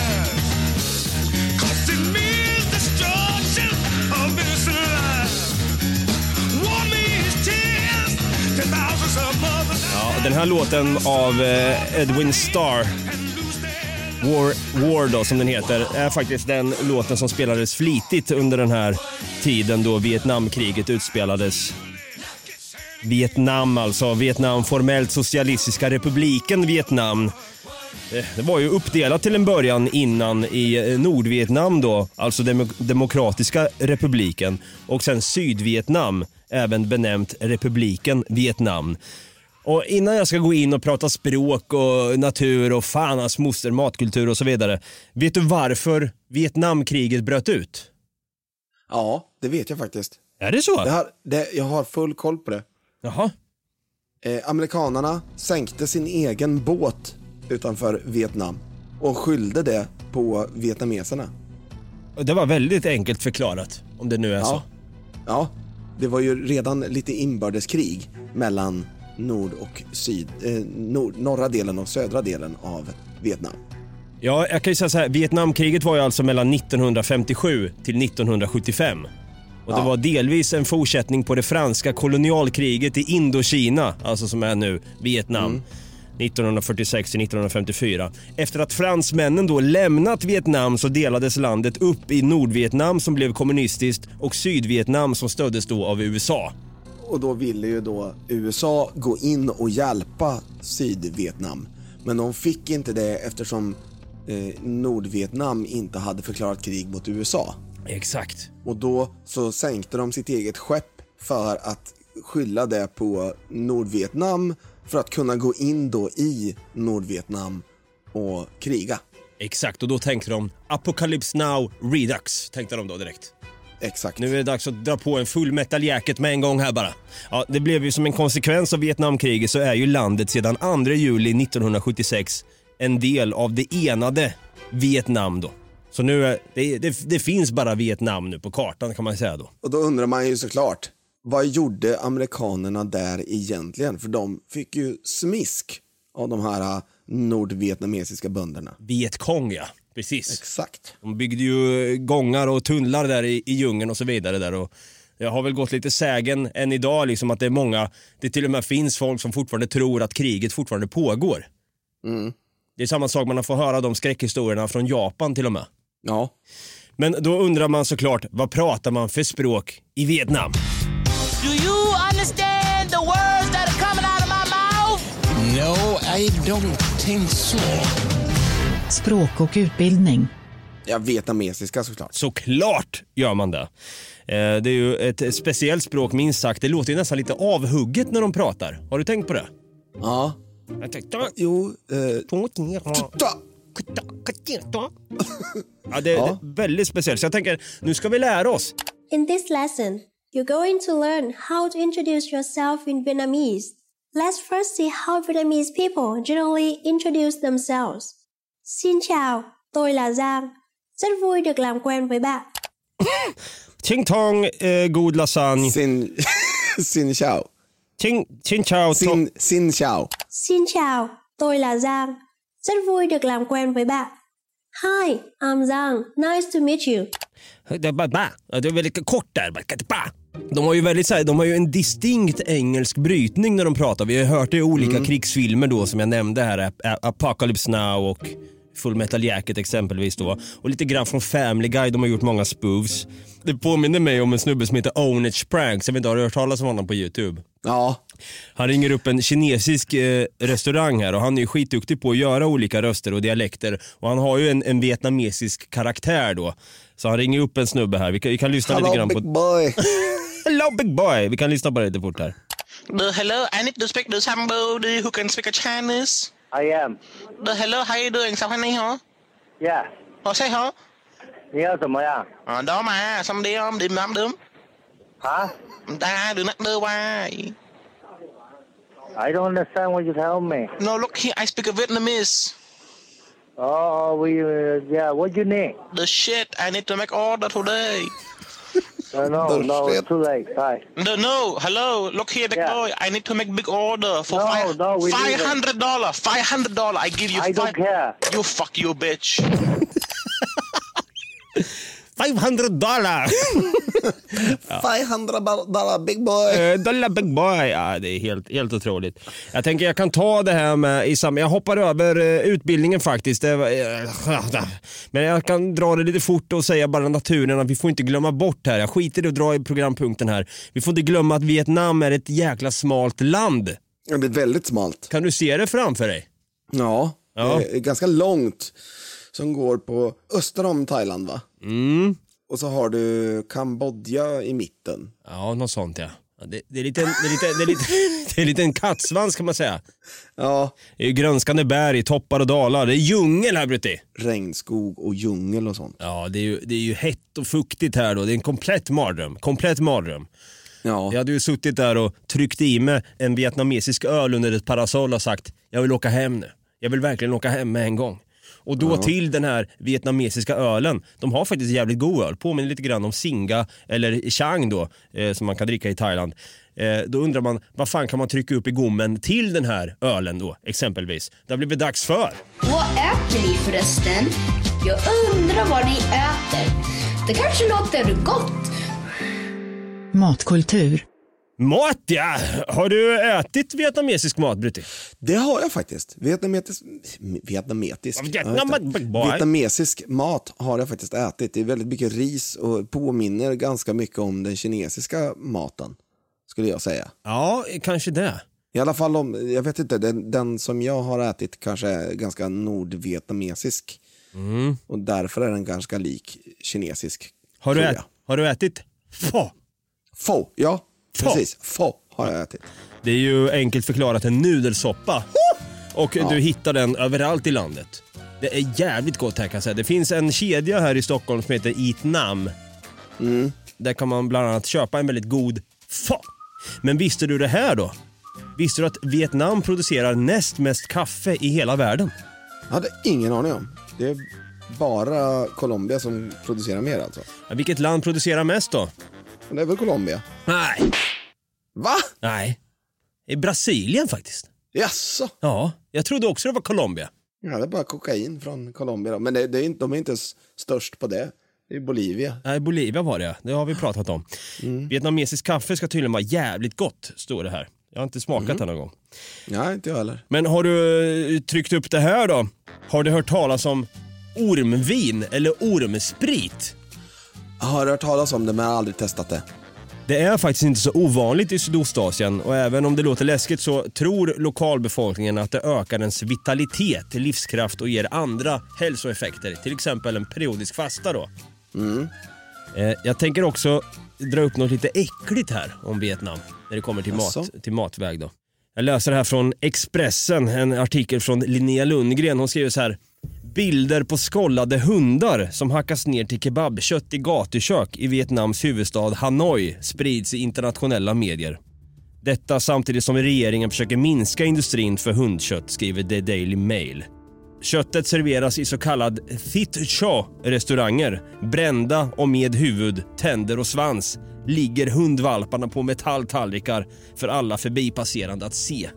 Den här låten av eh, Edwin Starr, War, War då som den heter, är faktiskt den låten som spelades flitigt under den här tiden då Vietnamkriget utspelades. Vietnam alltså, Vietnam formellt socialistiska republiken Vietnam. Eh, det var ju uppdelat till en början innan i eh, Nordvietnam då, alltså Demo- Demokratiska republiken och sen Sydvietnam, även benämnt republiken Vietnam. Och innan jag ska gå in och prata språk och natur och fan hans moster, matkultur och så vidare. Vet du varför Vietnamkriget bröt ut? Ja, det vet jag faktiskt. Är det så? Det har, det, jag har full koll på det. Jaha. Eh, amerikanerna sänkte sin egen båt utanför Vietnam och skyllde det på vietnameserna. Det var väldigt enkelt förklarat, om det nu är så. Ja. ja, det var ju redan lite inbördeskrig mellan nord och syd, eh, nord, norra delen och södra delen av Vietnam. Ja, jag kan ju säga så här, Vietnamkriget var ju alltså mellan 1957 till 1975. Och det Ja. var delvis en fortsättning på det franska kolonialkriget i Indokina, alltså som är nu Vietnam. 1946 till 1954. Efter att fransmännen då lämnat Vietnam så delades landet upp i Nordvietnam som blev kommunistiskt och Sydvietnam som stöddes då av USA. Och då ville ju då USA gå in och hjälpa Sydvietnam. Men de fick inte det eftersom eh, Nordvietnam inte hade förklarat krig mot USA. Exakt. Och då så sänkte de sitt eget skepp för att skylla det på Nordvietnam för att kunna gå in då i Nordvietnam och kriga. Exakt, och då tänkte de Apocalypse Now Redux, tänkte de då direkt. Exakt. Nu är det dags att dra på en full metal jacket med en gång här bara. Ja, det blev ju som en konsekvens av Vietnamkriget så är ju landet sedan 2 juli 1976 en del av det enade Vietnam då. Så nu är, det, det, det finns bara Vietnam nu på kartan kan man säga då. Och då undrar man ju såklart, vad gjorde amerikanerna där egentligen? För de fick ju smisk av de här äh, nordvietnamesiska bönderna. Vietkong ja, precis. Exakt. De byggde ju gångar och tunnlar där i, i djungeln och så vidare där och jag har väl gått lite sägen än idag liksom att det är många, det till och med finns folk som fortfarande tror att kriget fortfarande pågår. Mm. Det är samma sak man får höra de skräckhistorierna från Japan till och med. Ja. Men då undrar man såklart, vad pratar man för språk i Vietnam? Do you understand the words that are coming out of my mouth? No, I don't think so. Språk och utbildning. Ja, vietnamesiska såklart. Såklart gör man det. Eh, Det är ju ett speciellt språk minst sagt. Det låter ju nästan lite avhugget när de pratar. Har du tänkt på det? Ja. Jo. Eh, *laughs* Ja, det är väldigt speciellt. Så jag tänker, nu ska vi lära oss. In this lesson, you're going to learn how to introduce yourself in Vietnamese. Let's first see how Vietnamese people generally introduce themselves. Xin chào, tôi là Giang. Rất vui được làm quen với bạn. Ching tong, eh, god lasagne. Sin, sin *laughs* chào. Ching, ching chao. Sin, sin chào. Xin chào, tôi là Giang. Rất vui được làm quen với bạn. Hi, I'm Giang. Nice to meet you. Det är bara, bara. Ja, Det är väldigt kort där. De har ju väldigt så här, de har ju en distinkt engelsk brytning när de pratar. Vi har hört det i olika krigsfilmer då som jag nämnde här. Ap- Ap- Apocalypse Now och Full Metal Jacket exempelvis då. Och lite grann från Family Guy, de har gjort många spoofs. Det påminner mig om en snubbe som heter Ownage Pranks. Jag vet inte, har du hört talas om honom på YouTube? Ja. Han ringer upp en kinesisk eh, restaurang här och han är ju skitduktig på att göra olika röster och dialekter. Och han har ju en, en vietnamesisk karaktär då. Så han ringer upp en snubbe här. Vi kan, vi kan lyssna Hello lite grann på... big boy. *laughs* Hello big boy! Vi kan lyssna på det lite fort här. The hello, I need to speak to somebody who can speak Chinese. I am. The hello, how you doing? Sao hôm nay hả? Dạ. Yeah. Họ say hả? Nhớ tụi mới à? Ờ, đó mà, xong đi không? Điểm lắm đúng. Hả? Ta đừng nắc đưa qua. I don't understand what you tell me. No, look here, I speak Vietnamese. Oh, we, uh, yeah, what you need? The shit, I need to make order today. Uh, no, no, shit. it's too late. Bye. No, no, hello, look here, big boy. I need to make big order for No, five, no, we leave it. five hundred dollar. Five hundred dollar. I give you. I don't care. You fuck you, bitch. 500 dollar! *laughs* 500 dollar big boy. Eh, dollar big boy. Ja, det är helt, helt otroligt. Jag tänker jag kan ta det här med i sam- Jag hoppar över eh, utbildningen faktiskt. Eh, men jag kan dra det lite fort och säga bara naturen att vi får inte glömma bort här. Jag skiter i att dra i programpunkten här. Vi får inte glömma att Vietnam är ett jäkla smalt land. Ja, det är väldigt smalt. Kan du se det framför dig? Ja, Ja. ganska långt. Som går på öster om Thailand va? Mm. Och så har du Kambodja i mitten. Ja, något sånt ja. Det, det, är lite, det, är lite, det, är lite, *laughs* det är lite en kattsvans kan man säga. Ja. Det är grönskande berg, toppar och dalar. Det är djungel här Brutti. Regnskog och djungel och sånt. Ja, det är, ju, det är ju hett och fuktigt här då. Det är en komplett mardröm. Komplett mardröm. Ja. Jag hade ju suttit där och tryckt i mig en vietnamesisk öl under ett parasoll och sagt jag vill åka hem nu. Jag vill verkligen åka hem med en gång. Och då Ja. till den här vietnamesiska ölen. De har faktiskt jävligt god öl. Påminner lite grann om Singa eller Chang då, eh, som man kan dricka i Thailand. Eh, då undrar man, vad fan kan man trycka upp i gommen till den här ölen då, exempelvis? Det har blivit dags för. Vad äter ni förresten? Jag undrar vad ni äter. Det kanske låter gott. Matkultur. Mat ja! Har du ätit vietnamesisk mat, Brutti? Det har jag faktiskt. Vietnametisk, vietnametisk. Vietnamesisk mat har jag faktiskt ätit. Det är väldigt mycket ris och påminner ganska mycket om den kinesiska maten. Skulle jag säga. Ja, kanske det. I alla fall om, jag vet inte, den, den som jag har ätit kanske är ganska nordvietnamesisk. Mm. Och därför är den ganska lik kinesisk. Har du, ät, har du ätit pho? Pho, ja. Pho. Precis, pho har jag ätit. Det är ju enkelt förklarat en nudelsoppa. Och Ja. du hittar den överallt i landet. Det är jävligt gott här kan jag säga. Det finns en kedja här i Stockholm som heter Eat Nam. Mm. Där kan man bland annat köpa en väldigt god pho. Men visste du det här då? Visste du att Vietnam producerar näst mest kaffe i hela världen? Jag hade ingen aning om. Det är bara Colombia som producerar mer alltså. Ja, vilket land producerar mest då? Men det är väl Colombia? Nej. Va? Nej. Är Brasilien faktiskt. Jaså? Ja, jag trodde också det var Colombia. Ja, det är bara kokain från Colombia då. Men det, det är inte, de är inte s- störst på det. Det är Bolivia. Nej, Bolivia var det Det har vi pratat om. Vietnamesisk kaffe ska tydligen vara jävligt gott, står det här. Jag har inte smakat det någon gång. Nej, inte jag heller. Men har du eh, tryckt upp det här då? Har du hört talas om ormvin eller ormsprit? Jag har hört talas om det men har aldrig testat det. Det är faktiskt inte så ovanligt i Sydostasien och även om det låter läskigt så tror lokalbefolkningen att det ökar ens vitalitet, livskraft och ger andra hälsoeffekter. Till exempel en periodisk fasta då. Eh, Jag tänker också dra upp något lite äckligt här om Vietnam när det kommer till, mat, till matväg. Då. Jag läser här från Expressen, en artikel från Linnea Lundgren. Hon skriver så här. Bilder på skållade hundar som hackas ner till kebabkött i gatukök i Vietnams huvudstad Hanoi sprids i internationella medier. Detta samtidigt som regeringen försöker minska industrin för hundkött, skriver The Daily Mail. Köttet serveras i så kallad thit cho restauranger. Brända och med huvud, tänder och svans ligger hundvalparna på metalltallrikar för alla förbipasserande att se.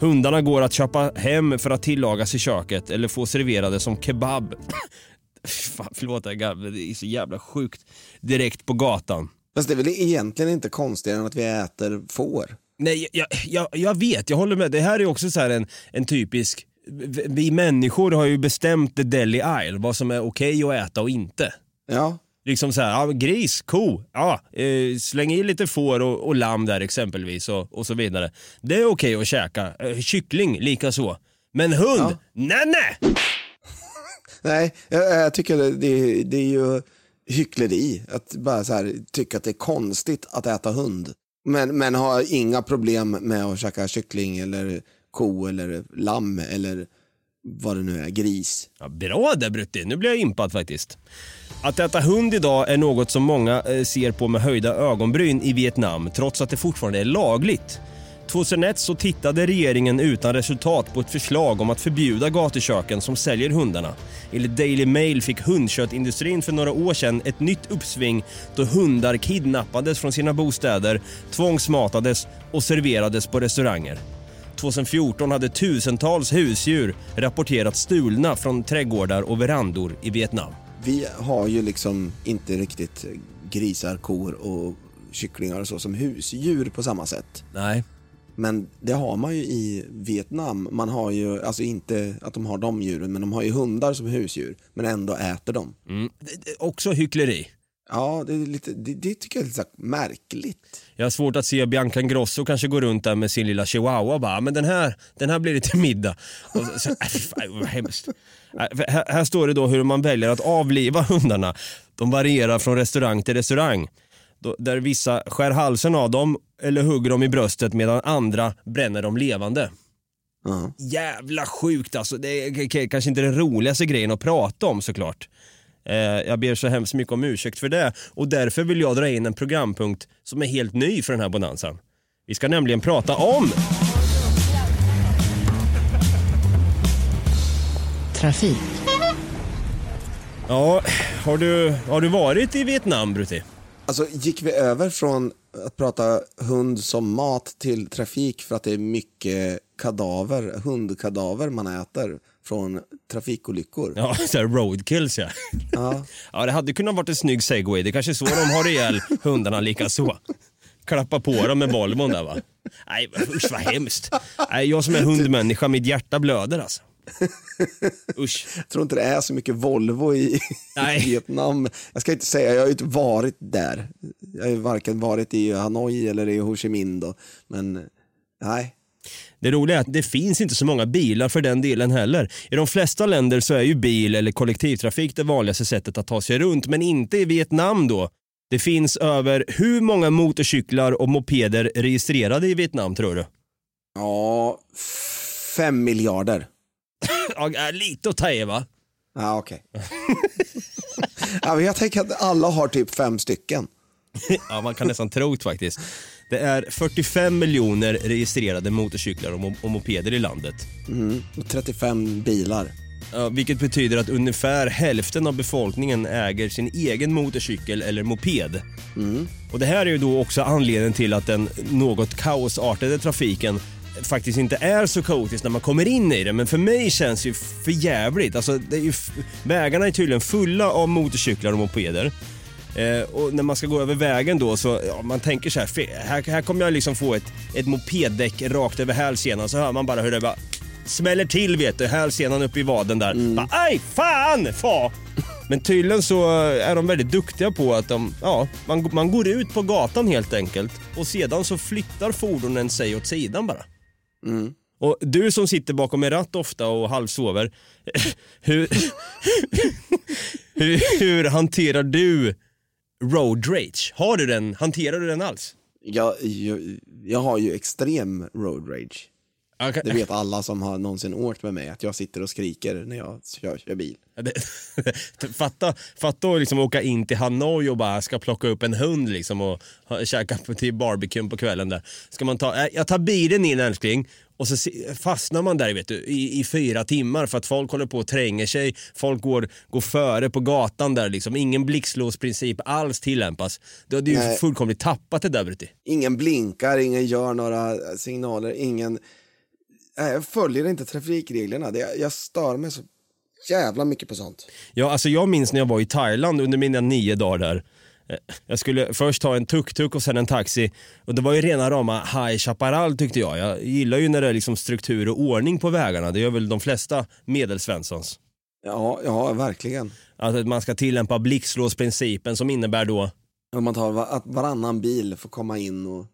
Hundarna går att köpa hem för att tillagas i köket eller få serverade som kebab. *laughs* Fan, förlåt, det är så jävla sjukt. Direkt på gatan. Fast det är väl egentligen inte konstigare än att vi äter får? Nej, jag, jag, jag vet, jag håller med. Det här är också så här en, en typisk... Vi människor har ju bestämt the deli aisle, vad som är okej att äta och inte. Ja. Liksom så här, ja, gris, ko, ja, eh, släng i lite får och, och lamm där exempelvis och, och så vidare. Det är okej att käka. Eh, kyckling lika så. Men hund, Ja. nej nej! Nej, jag, jag tycker det, det, det är ju hyckleri att bara så här, tycka att det är konstigt att äta hund. Men, men ha inga problem med att käka kyckling eller ko eller lamm eller vad det nu är, gris. Ja, bra där Brutti, nu blir jag impad faktiskt. Att äta hund idag är något som många eh, ser på med höjda ögonbryn i Vietnam trots att det fortfarande är lagligt. 2001 så tittade regeringen utan resultat på ett förslag om att förbjuda gatuköken som säljer hundarna. Enligt Daily Mail fick hundköttindustrin för några år sedan ett nytt uppsving då hundar kidnappades från sina bostäder, tvångsmatades och serverades på restauranger. 2014 hade tusentals husdjur rapporterats stulna från trädgårdar och verandor i Vietnam. Vi har ju liksom inte riktigt grisar, kor och kycklingar och så som husdjur på samma sätt. Nej. Men det har man ju i Vietnam. Man har ju, alltså inte att de har de djuren, men de har ju hundar som husdjur. Men ändå äter de. Mm. Också hyckleri. Ja, det, är lite, det, det tycker jag är lite märkligt. Jag har svårt att se Bianca Ingrosso kanske gå runt där med sin lilla chihuahua och bara, men den här, den här blir det till *laughs* middag. Och så, äh, fan, vad hemskt. Äh, Här, här står det då hur man väljer att avliva hundarna. De varierar från restaurang till restaurang. Då, där vissa skär halsen av dem eller hugger dem i bröstet medan andra bränner dem levande. Jävla sjukt alltså. Det är kanske inte den roligaste grejen att prata om såklart. Eh, jag ber så hemskt mycket om ursäkt för det och därför vill jag dra in en programpunkt som är helt ny för den här bonanzan. Vi ska nämligen prata om Trafik. Ja, har du, har du varit i Vietnam Brutti? Alltså gick vi över från att prata hund som mat till trafik för att det är mycket kadaver, hundkadaver man äter från trafikolyckor? Ja, *laughs* så här roadkills ja. Ja. *laughs* ja. Det hade kunnat varit en snygg segway. Det är kanske så de har ihjäl hundarna lika så. Klappa på dem med Volvon där va. Nej usch vad hemskt. Nej, jag som är hundmänniska, mitt hjärta blöder alltså. Usch. Jag tror inte det är så mycket Volvo i, i Vietnam. Jag ska inte säga, jag har ju inte varit där. Jag har ju varken varit i Hanoi eller i Ho Chi Minh då. Men nej. Det roliga är att det finns inte så många bilar för den delen heller. I de flesta länder så är ju bil eller kollektivtrafik det vanligaste sättet att ta sig runt, men inte i Vietnam då. Det finns över hur många motorcyklar och mopeder registrerade i Vietnam tror du? Ja, fem miljarder. *laughs* Ja, lite att ta i va? Ja, okej. ja, men jag tänker att alla har typ fem stycken. *laughs* ja, man kan nästan tro det faktiskt. Det är 45 miljoner registrerade motorcyklar och, mo- och mopeder i landet. Mm. Och 35 bilar. Ja, vilket betyder att ungefär hälften av befolkningen äger sin egen motorcykel eller moped. Och Det här är ju då också anledningen till att den något kaosartade trafiken faktiskt inte är så kaotisk när man kommer in i det. Men för mig känns det ju för jävligt. Alltså, det är ju f- vägarna är tydligen fulla av motorcyklar och mopeder. Eh, och när man ska gå över vägen då så, ja, man tänker så här, "Fe- här, här kommer jag liksom få ett, ett mopeddäck rakt över hälsenan så hör man bara hur det bara smäller till vet du, hälsenan upp i vaden där. Bara, Aj, fan! Fa! Men tydligen så är de väldigt duktiga på att de, ja, man, man går ut på gatan helt enkelt och sedan så flyttar fordonen sig åt sidan bara. Och du som sitter bakom en ratt ofta och halvsover, *laughs* hur, *laughs* hur, hur hanterar du road rage? Har du den, hanterar du den alls? Jag, jag, jag har ju extrem road rage. Okay. Det vet alla som har någonsin åkt med mig, att jag sitter och skriker när jag kör, kör bil. *laughs* Fatta, fatta att liksom åka in till Hanoi och bara ska plocka upp en hund liksom och käka på- till barbecuen på kvällen där. Ska man ta, äh, jag tar bilen in älskling och så fastnar man där vet du, i, i fyra timmar för att folk håller på och tränger sig. Folk går, går före på gatan där liksom. Ingen blixtlåsprincip alls tillämpas. Du hade ju Nej. fullkomligt tappat det där Brutti. Ingen blinkar, ingen gör några signaler, ingen... Nej, jag följer inte trafikreglerna. Det, jag stör mig så jävla mycket på sånt. Ja, alltså jag minns när jag var i Thailand under mina nio dagar där. Jag skulle först ta en tuk-tuk och sen en taxi. Och det var ju rena rama High Chaparral tyckte jag. Jag gillar ju när det är liksom struktur och ordning på vägarna. Det gör väl de flesta medelsvenssons. Ja, ja verkligen. Att man ska tillämpa blixtlåsprincipen som innebär då Om man tar att varannan bil får komma in och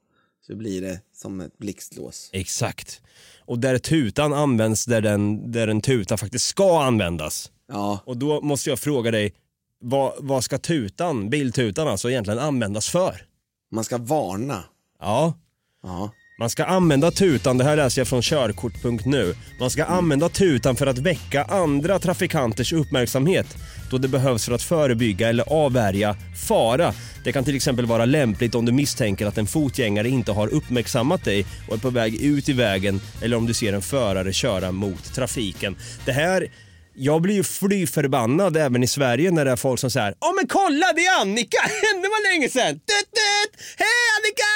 så blir det som ett blixtlås. Exakt. Och där tutan används där den, där en tuta faktiskt ska användas. Ja. Och då måste jag fråga dig, vad, vad ska tutan, biltutan alltså egentligen användas för? Man ska varna. Ja. Ja. Man ska använda tutan, det här läser jag från körkort.nu. Man ska använda tutan för att väcka andra trafikanters uppmärksamhet då det behövs för att förebygga eller avvärja fara. Det kan till exempel vara lämpligt om du misstänker att en fotgängare inte har uppmärksammat dig och är på väg ut i vägen eller om du ser en förare köra mot trafiken. Det här jag blir ju fly förbannad även i Sverige när det är folk som säger Åh men kolla det är Annika! *laughs* Det var länge sedan! Tut, tut. Hej Annika!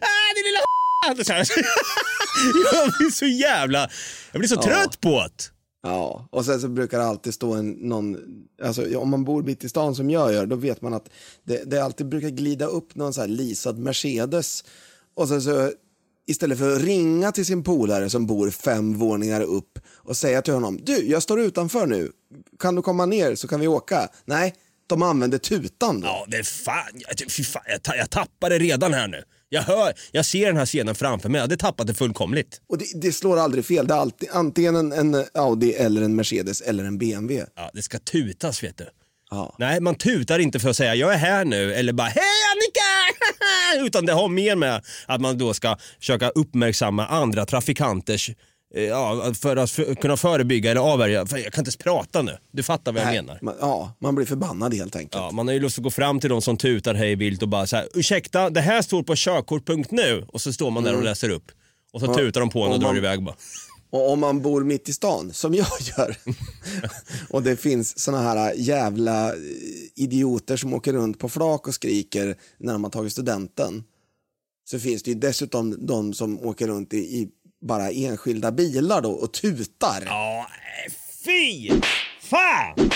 *laughs* ah, din lilla. *laughs* Jag blir så jävla... Jag blir så Ja. trött på det. Ja, och sen så brukar det alltid stå en, någon, alltså om man bor mitt i stan som jag gör, då vet man att det, det alltid brukar glida upp någon så här leasad Mercedes. Och sen så istället för att ringa till sin polare som bor fem våningar upp och säga till honom, du, jag står utanför nu, kan du komma ner så kan vi åka? Nej, de använder tutan då. Ja, det är fan... Jag, fan jag, jag tappar det redan här nu. Jag hör, jag ser den här scenen framför mig. Jag hade tappat det fullkomligt. Och det, det slår aldrig fel, det är alltid antingen en, en Audi eller en Mercedes eller en BMW. Ja, det ska tutas vet du. Ja. Nej, man tutar inte för att säga jag är här nu eller bara hej Annika! *laughs* Utan det har mer med att man då ska försöka uppmärksamma andra trafikanters eh, Ja, för att för, kunna förebygga eller avvärja. För jag kan inte ens prata nu. Du fattar vad jag Nej, menar. Man, ja, man blir förbannad helt enkelt. Ja, man har ju lust att gå fram till de som tutar hej vilt och bara så här, ursäkta, det här står på körkort.nu och så står man där och Mm. läser upp. Och så Ja, tutar de på en och om drar man- iväg bara. Och om man bor mitt i stan, som jag *laughs* gör, och det finns såna här jävla eh, idioter som åker runt på flak och skriker när de har tagit studenten, så finns det ju dessutom de som åker runt i, i bara enskilda bilar då och tutar. Ja, fy! Fan!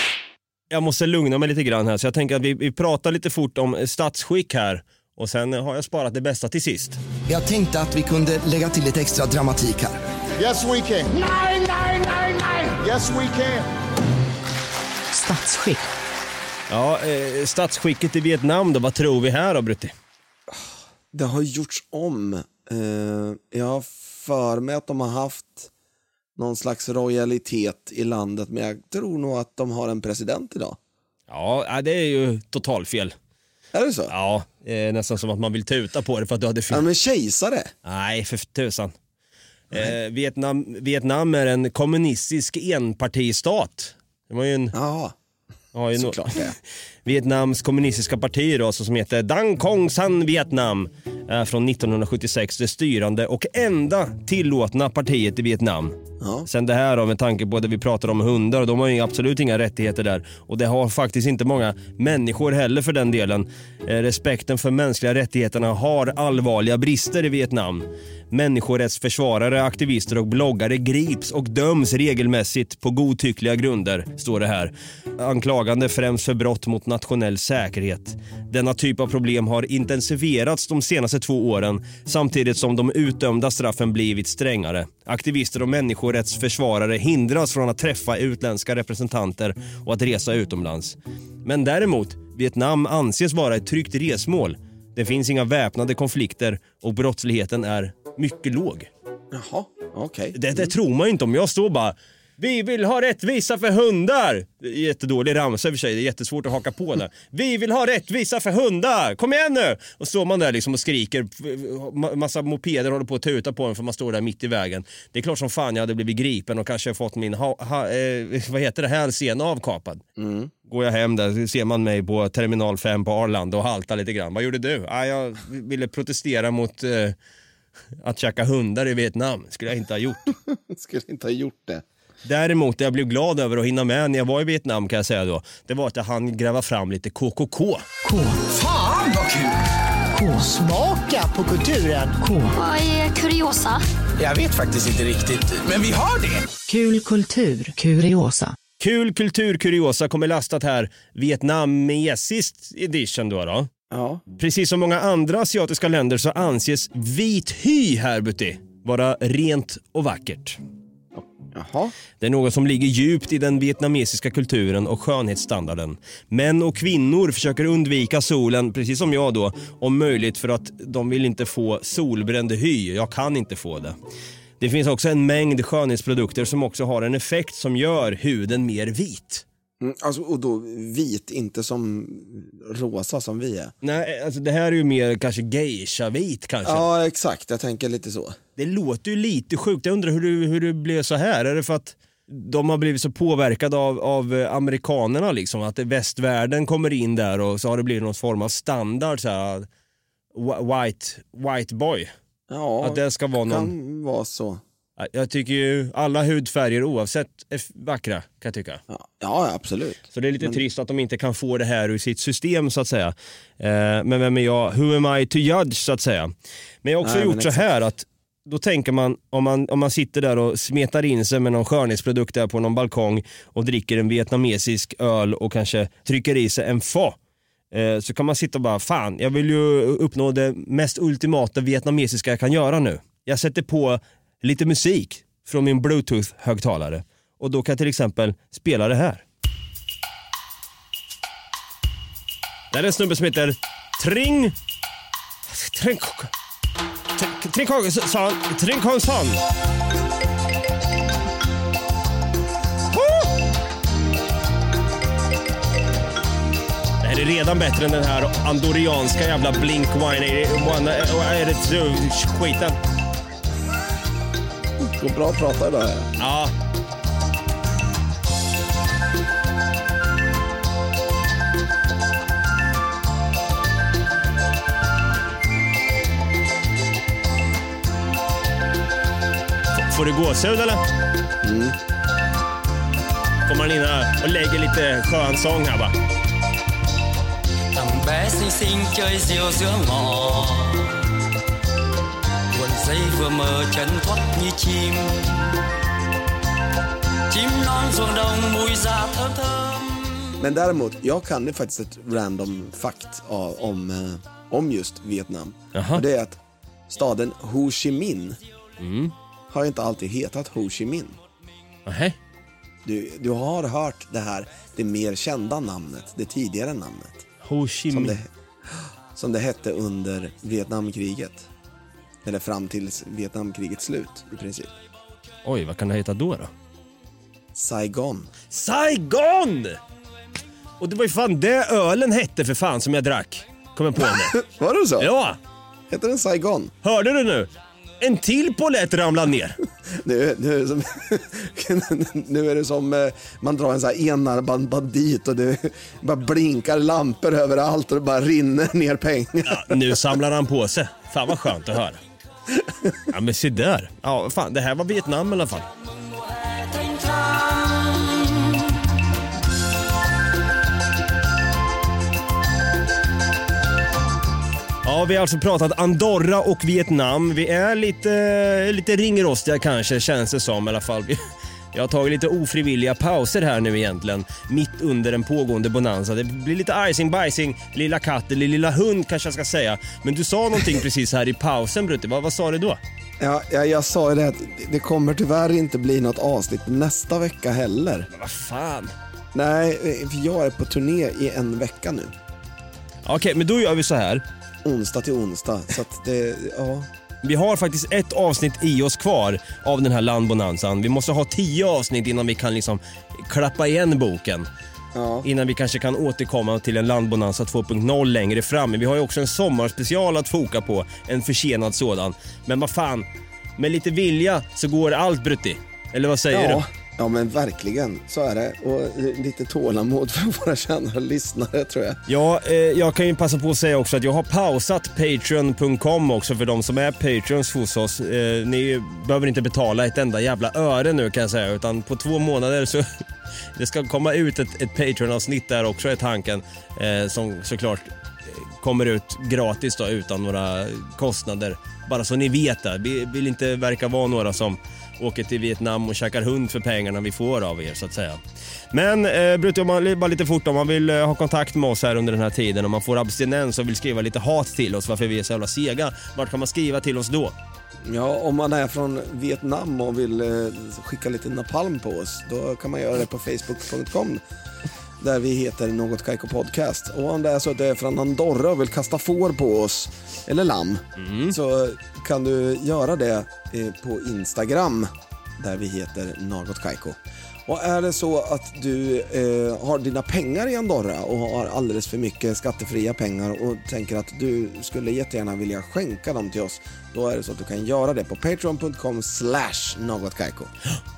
Jag måste lugna mig lite grann här så jag tänker att vi, vi pratar lite fort om statsskick här och sen har jag sparat det bästa till sist. Jag tänkte att vi kunde lägga till lite extra dramatik här. Yes, we can. Nej, nej, nej, nej. Yes, we can. Statsskick. Ja, eh, statsskicket i Vietnam då, vad tror vi här då Brutti? Det har gjorts om. Eh, jag har för mig att de har haft någon slags royalitet i landet, men jag tror nog att de har en president idag. Ja, ja, det är ju totalfel. Är det så? Ja, eh, nästan som att man vill tuta på det för att du hade fel. Ja, men kejsare? Nej, för tusan. Eh, Vietnam, Vietnam är en kommunistisk enpartistat. Det var ju en... Ja, såklart det. *laughs* Vietnams kommunistiska parti då, som heter Dang Kong San Vietnam är från 1976 det styrande och enda tillåtna partiet i Vietnam. Sen det här då med tanke på det vi pratar om hundar och de har ju absolut inga rättigheter där. Och det har faktiskt inte många människor heller för den delen. Eh, respekten för mänskliga rättigheterna har allvarliga brister i Vietnam. Människorättsförsvarare, aktivister och bloggare grips och döms regelmässigt på godtyckliga grunder, står det här. Anklagande främst för brott mot nationell säkerhet. Denna typ av problem har intensifierats de senaste två åren samtidigt som de utdömda straffen blivit strängare. Aktivister och människorättsförsvarare hindras från att träffa utländska representanter och att resa utomlands. Men däremot, Vietnam anses vara ett tryggt resmål. Det finns inga väpnade konflikter och brottsligheten är mycket låg. Jaha, okej. Det, det tror man ju inte om jag står bara vi vill ha rättvisa för hundar! Jättedålig ramsa i och för sig, det är jättesvårt att haka på där. Vi vill ha rättvisa för hundar! Kom igen nu! Och står man där liksom och skriker, ma- massa mopeder håller på att tuta på en för man står där mitt i vägen. Det är klart som fan jag hade blivit gripen och kanske fått min ha, ha, eh, vad heter det, hälsena avkapad. Går jag hem där ser man mig på terminal 5 på Arlanda och haltar lite grann. Vad gjorde du? Ah, jag ville protestera mot eh, att käka hundar i Vietnam. skulle jag inte ha gjort. *laughs* Skulle inte ha gjort det. Däremot det jag blev glad över att hinna med när jag var i Vietnam kan jag säga då, det var att jag hann gräva fram lite KKK. Fan vad kul! K. Smaka på kulturen. K. Vad är kuriosa? Jag vet faktiskt inte riktigt, men vi har det. Kul kultur, kuriosa. Kul kultur kuriosa kommer lastat här vietnamesiskt edition då. då. Ja. Precis som många andra asiatiska länder så anses vit hy här Butti vara rent och vackert. Jaha. Det är något som ligger djupt i den vietnamesiska kulturen och skönhetsstandarden. Män och kvinnor försöker undvika solen, precis som jag då, om möjligt för att de vill inte få solbränd hy. Jag kan inte få det. Det finns också en mängd skönhetsprodukter som också har en effekt som gör huden mer vit. Mm, alltså, och då vit, inte som rosa som vi är. Nej, alltså det här är ju mer kanske geisha-vit kanske. Ja, exakt. Jag tänker lite så. Det låter ju lite sjukt. Jag undrar hur det, hur det blev så här. Är det för att de har blivit så påverkade av, av amerikanerna liksom? Att västvärlden kommer in där och så har det blivit någon form av standard så här. wh- White, white boy. Ja, Att det ska vara någon... kan vara så. Jag tycker ju alla hudfärger oavsett är vackra kan jag tycka. Ja, absolut. Så det är lite Men- trist att de inte kan få det här ur sitt system så att säga. Eh, men vem är jag? Who am I to judge så att säga. Men jag har också Nej, gjort så här att då tänker man om, man om man sitter där och smetar in sig med någon skönhetsprodukt där på någon balkong och dricker en vietnamesisk öl och kanske trycker i sig en pho. Eh, så kan man sitta och bara, fan jag vill ju uppnå det mest ultimata vietnamesiska jag kan göra nu. Jag sätter på lite musik från min bluetooth-högtalare och då kan jag till exempel spela det här. Det här är en snubbe som heter Tring... Tring... Trinkhansson. Trinkhansson. Det här är redan bättre än den här andorianska jävla Blink 182-skiten. Går bra att prata idag. Ja. F- Får du gåshud eller? Mm. Kommer han in här och lägger lite skön sång här va? chơi dây vừa mờ chân thoát như chim chim non ruộng đồng mùi giạt thơm thơm Men däremot, jag kan ju faktiskt ett random fakt av, om, eh, om just Vietnam. Och det är att staden Ho Chi Minh har ju inte alltid hetat Ho Chi Minh. Nej. Du, du har hört det här, det mer kända namnet, det tidigare namnet. Ho Chi Som Minh. det, *gasps* som det hette under Vietnamkriget. Eller fram till Vietnamkrigets slut i princip. Oj, vad kan det heta då? då? Saigon. Saigon! Och det var ju fan det ölen hette för fan som jag drack. Kommer på nu. *laughs* Var det så? Ja. Heter den Saigon? Hörde du nu? En till polett ramlade ner. *laughs* Nu, nu, är det som, *laughs* nu är det som eh, man drar en sån här enarmad bandit och det bara blinkar lampor överallt och det bara rinner ner pengar. Ja, nu samlar han på sig. Fan vad skönt att höra ja men se där. Ja, fan, det här var Vietnam i alla fall. Ja, vi har alltså pratat Andorra och Vietnam. Vi är lite, lite ringrostiga kanske, känns det som i alla fall. Jag har tagit lite ofrivilliga pauser här nu egentligen, mitt under en pågående bonanza. Det blir lite icing bajsing, lilla katt eller lilla hund kanske jag ska säga. Men du sa någonting *laughs* precis här i pausen Brutti, vad, vad sa du då? Ja, jag, jag sa ju det att det kommer tyvärr inte bli något avsnitt nästa vecka heller. Vad fan? Nej, för jag är på turné i en vecka nu. Okej, men då gör vi så här. Onsdag till onsdag, så att det, ja. Vi har faktiskt ett avsnitt i oss kvar av den här landbonanzan. Vi måste ha tio avsnitt innan vi kan liksom klappa igen boken. Innan vi kanske kan återkomma till en landbonanza 2.0 längre fram. Men vi har ju också en sommarspecial att foka på, en försenad sådan. Men vad fan, med lite vilja så går allt Brutti. Eller vad säger ja. du? Ja men verkligen, så är det. Och eh, lite tålamod för *laughs* våra kära lyssnare tror jag. Ja, eh, jag kan ju passa på att säga också att jag har pausat Patreon.com också för de som är Patreons hos oss. Eh, ni behöver inte betala ett enda jävla öre nu kan jag säga, utan på två månader så *laughs* det ska komma ut ett, ett Patreon-avsnitt där också är tanken, eh, som såklart eh, kommer ut gratis då utan några kostnader. Bara så ni vet det. Vi vill inte verka vara några som åker till Vietnam och käkar hund för pengarna vi får av er så att säga. Men eh, Brutti, om man, bara lite fort om man vill eh, ha kontakt med oss här under den här tiden, om man får abstinens och vill skriva lite hat till oss varför vi är så jävla sega, vart kan man skriva till oss då? Ja, om man är från Vietnam och vill eh, skicka lite napalm på oss, då kan man göra det på facebook.com där vi heter Något Kaiko Podcast. Och om det är så att du är från Andorra och vill kasta får på oss, eller lamm, så kan du göra det eh, på Instagram där vi heter Något Kaiko. Och är det så att du eh, har dina pengar i Andorra och har alldeles för mycket skattefria pengar och tänker att du skulle jättegärna vilja skänka dem till oss, då är det så att du kan göra det på patreon.com slash någotkaiko.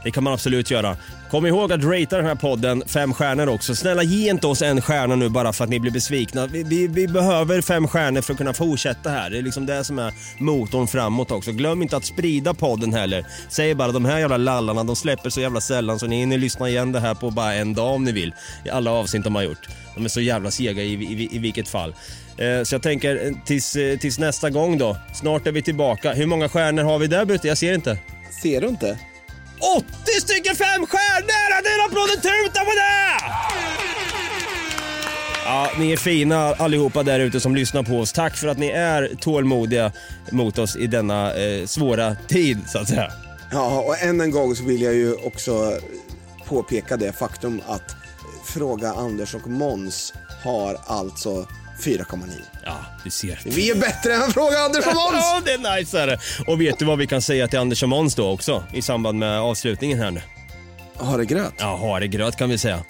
Det kan man absolut göra. Kom ihåg att ratea den här podden fem stjärnor också. Snälla ge inte oss en stjärna nu bara för att ni blir besvikna. Vi, vi, vi behöver fem stjärnor för att kunna fortsätta här. Det är liksom det som är motorn framåt också. Glöm inte att sprida podden heller. Säg bara de här jävla lallarna, de släpper så jävla sällan så ni hinner lyssna igen det här på bara en dag om ni vill. I alla avsnitt de har gjort. De är så jävla sega i, i, i vilket fall. Eh, Så jag tänker eh, tills, eh, tills nästa gång då. Snart är vi tillbaka. Hur många stjärnor har vi där Brutte? Jag ser inte. Ser du inte? 80 stycken fem stjärnor! Det är en applåd och tuta på det! Ja, ni är fina allihopa där ute som lyssnar på oss. Tack för att ni är tålmodiga mot oss i denna eh, svåra tid så att säga. Ja, och än en gång så vill jag ju också påpeka det faktum att Fråga Anders och Måns har alltså 4,9. Ja, du ser. Vi är bättre än Fråga Anders och Måns! *laughs* ja, det är nice är det. Och vet du vad vi kan säga till Anders och Måns då också i samband med avslutningen här nu? Ha det gröt. Ja, ha det gröt kan vi säga.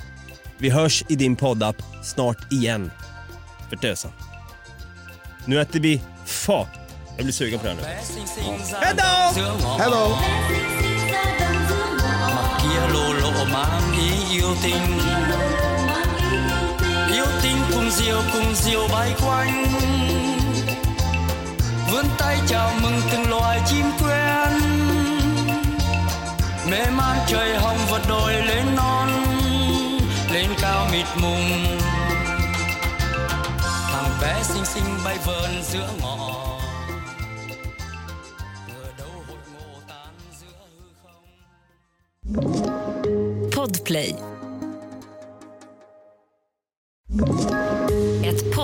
Vi hörs i din poddapp snart igen. För tösen. Nu äter vi fa. Jag blir sugen på det här nu. Hejdå! Hejdå! Kia mang Yêu tình cùng diều cùng diều bay quanh. Vươn tay chào mừng từng loài chim quen. Mê man trời hồng vật đồi lên non, Lên cao mịt mùng. Thằng bé xinh xinh bay vờn giữa ngõ. Podplay.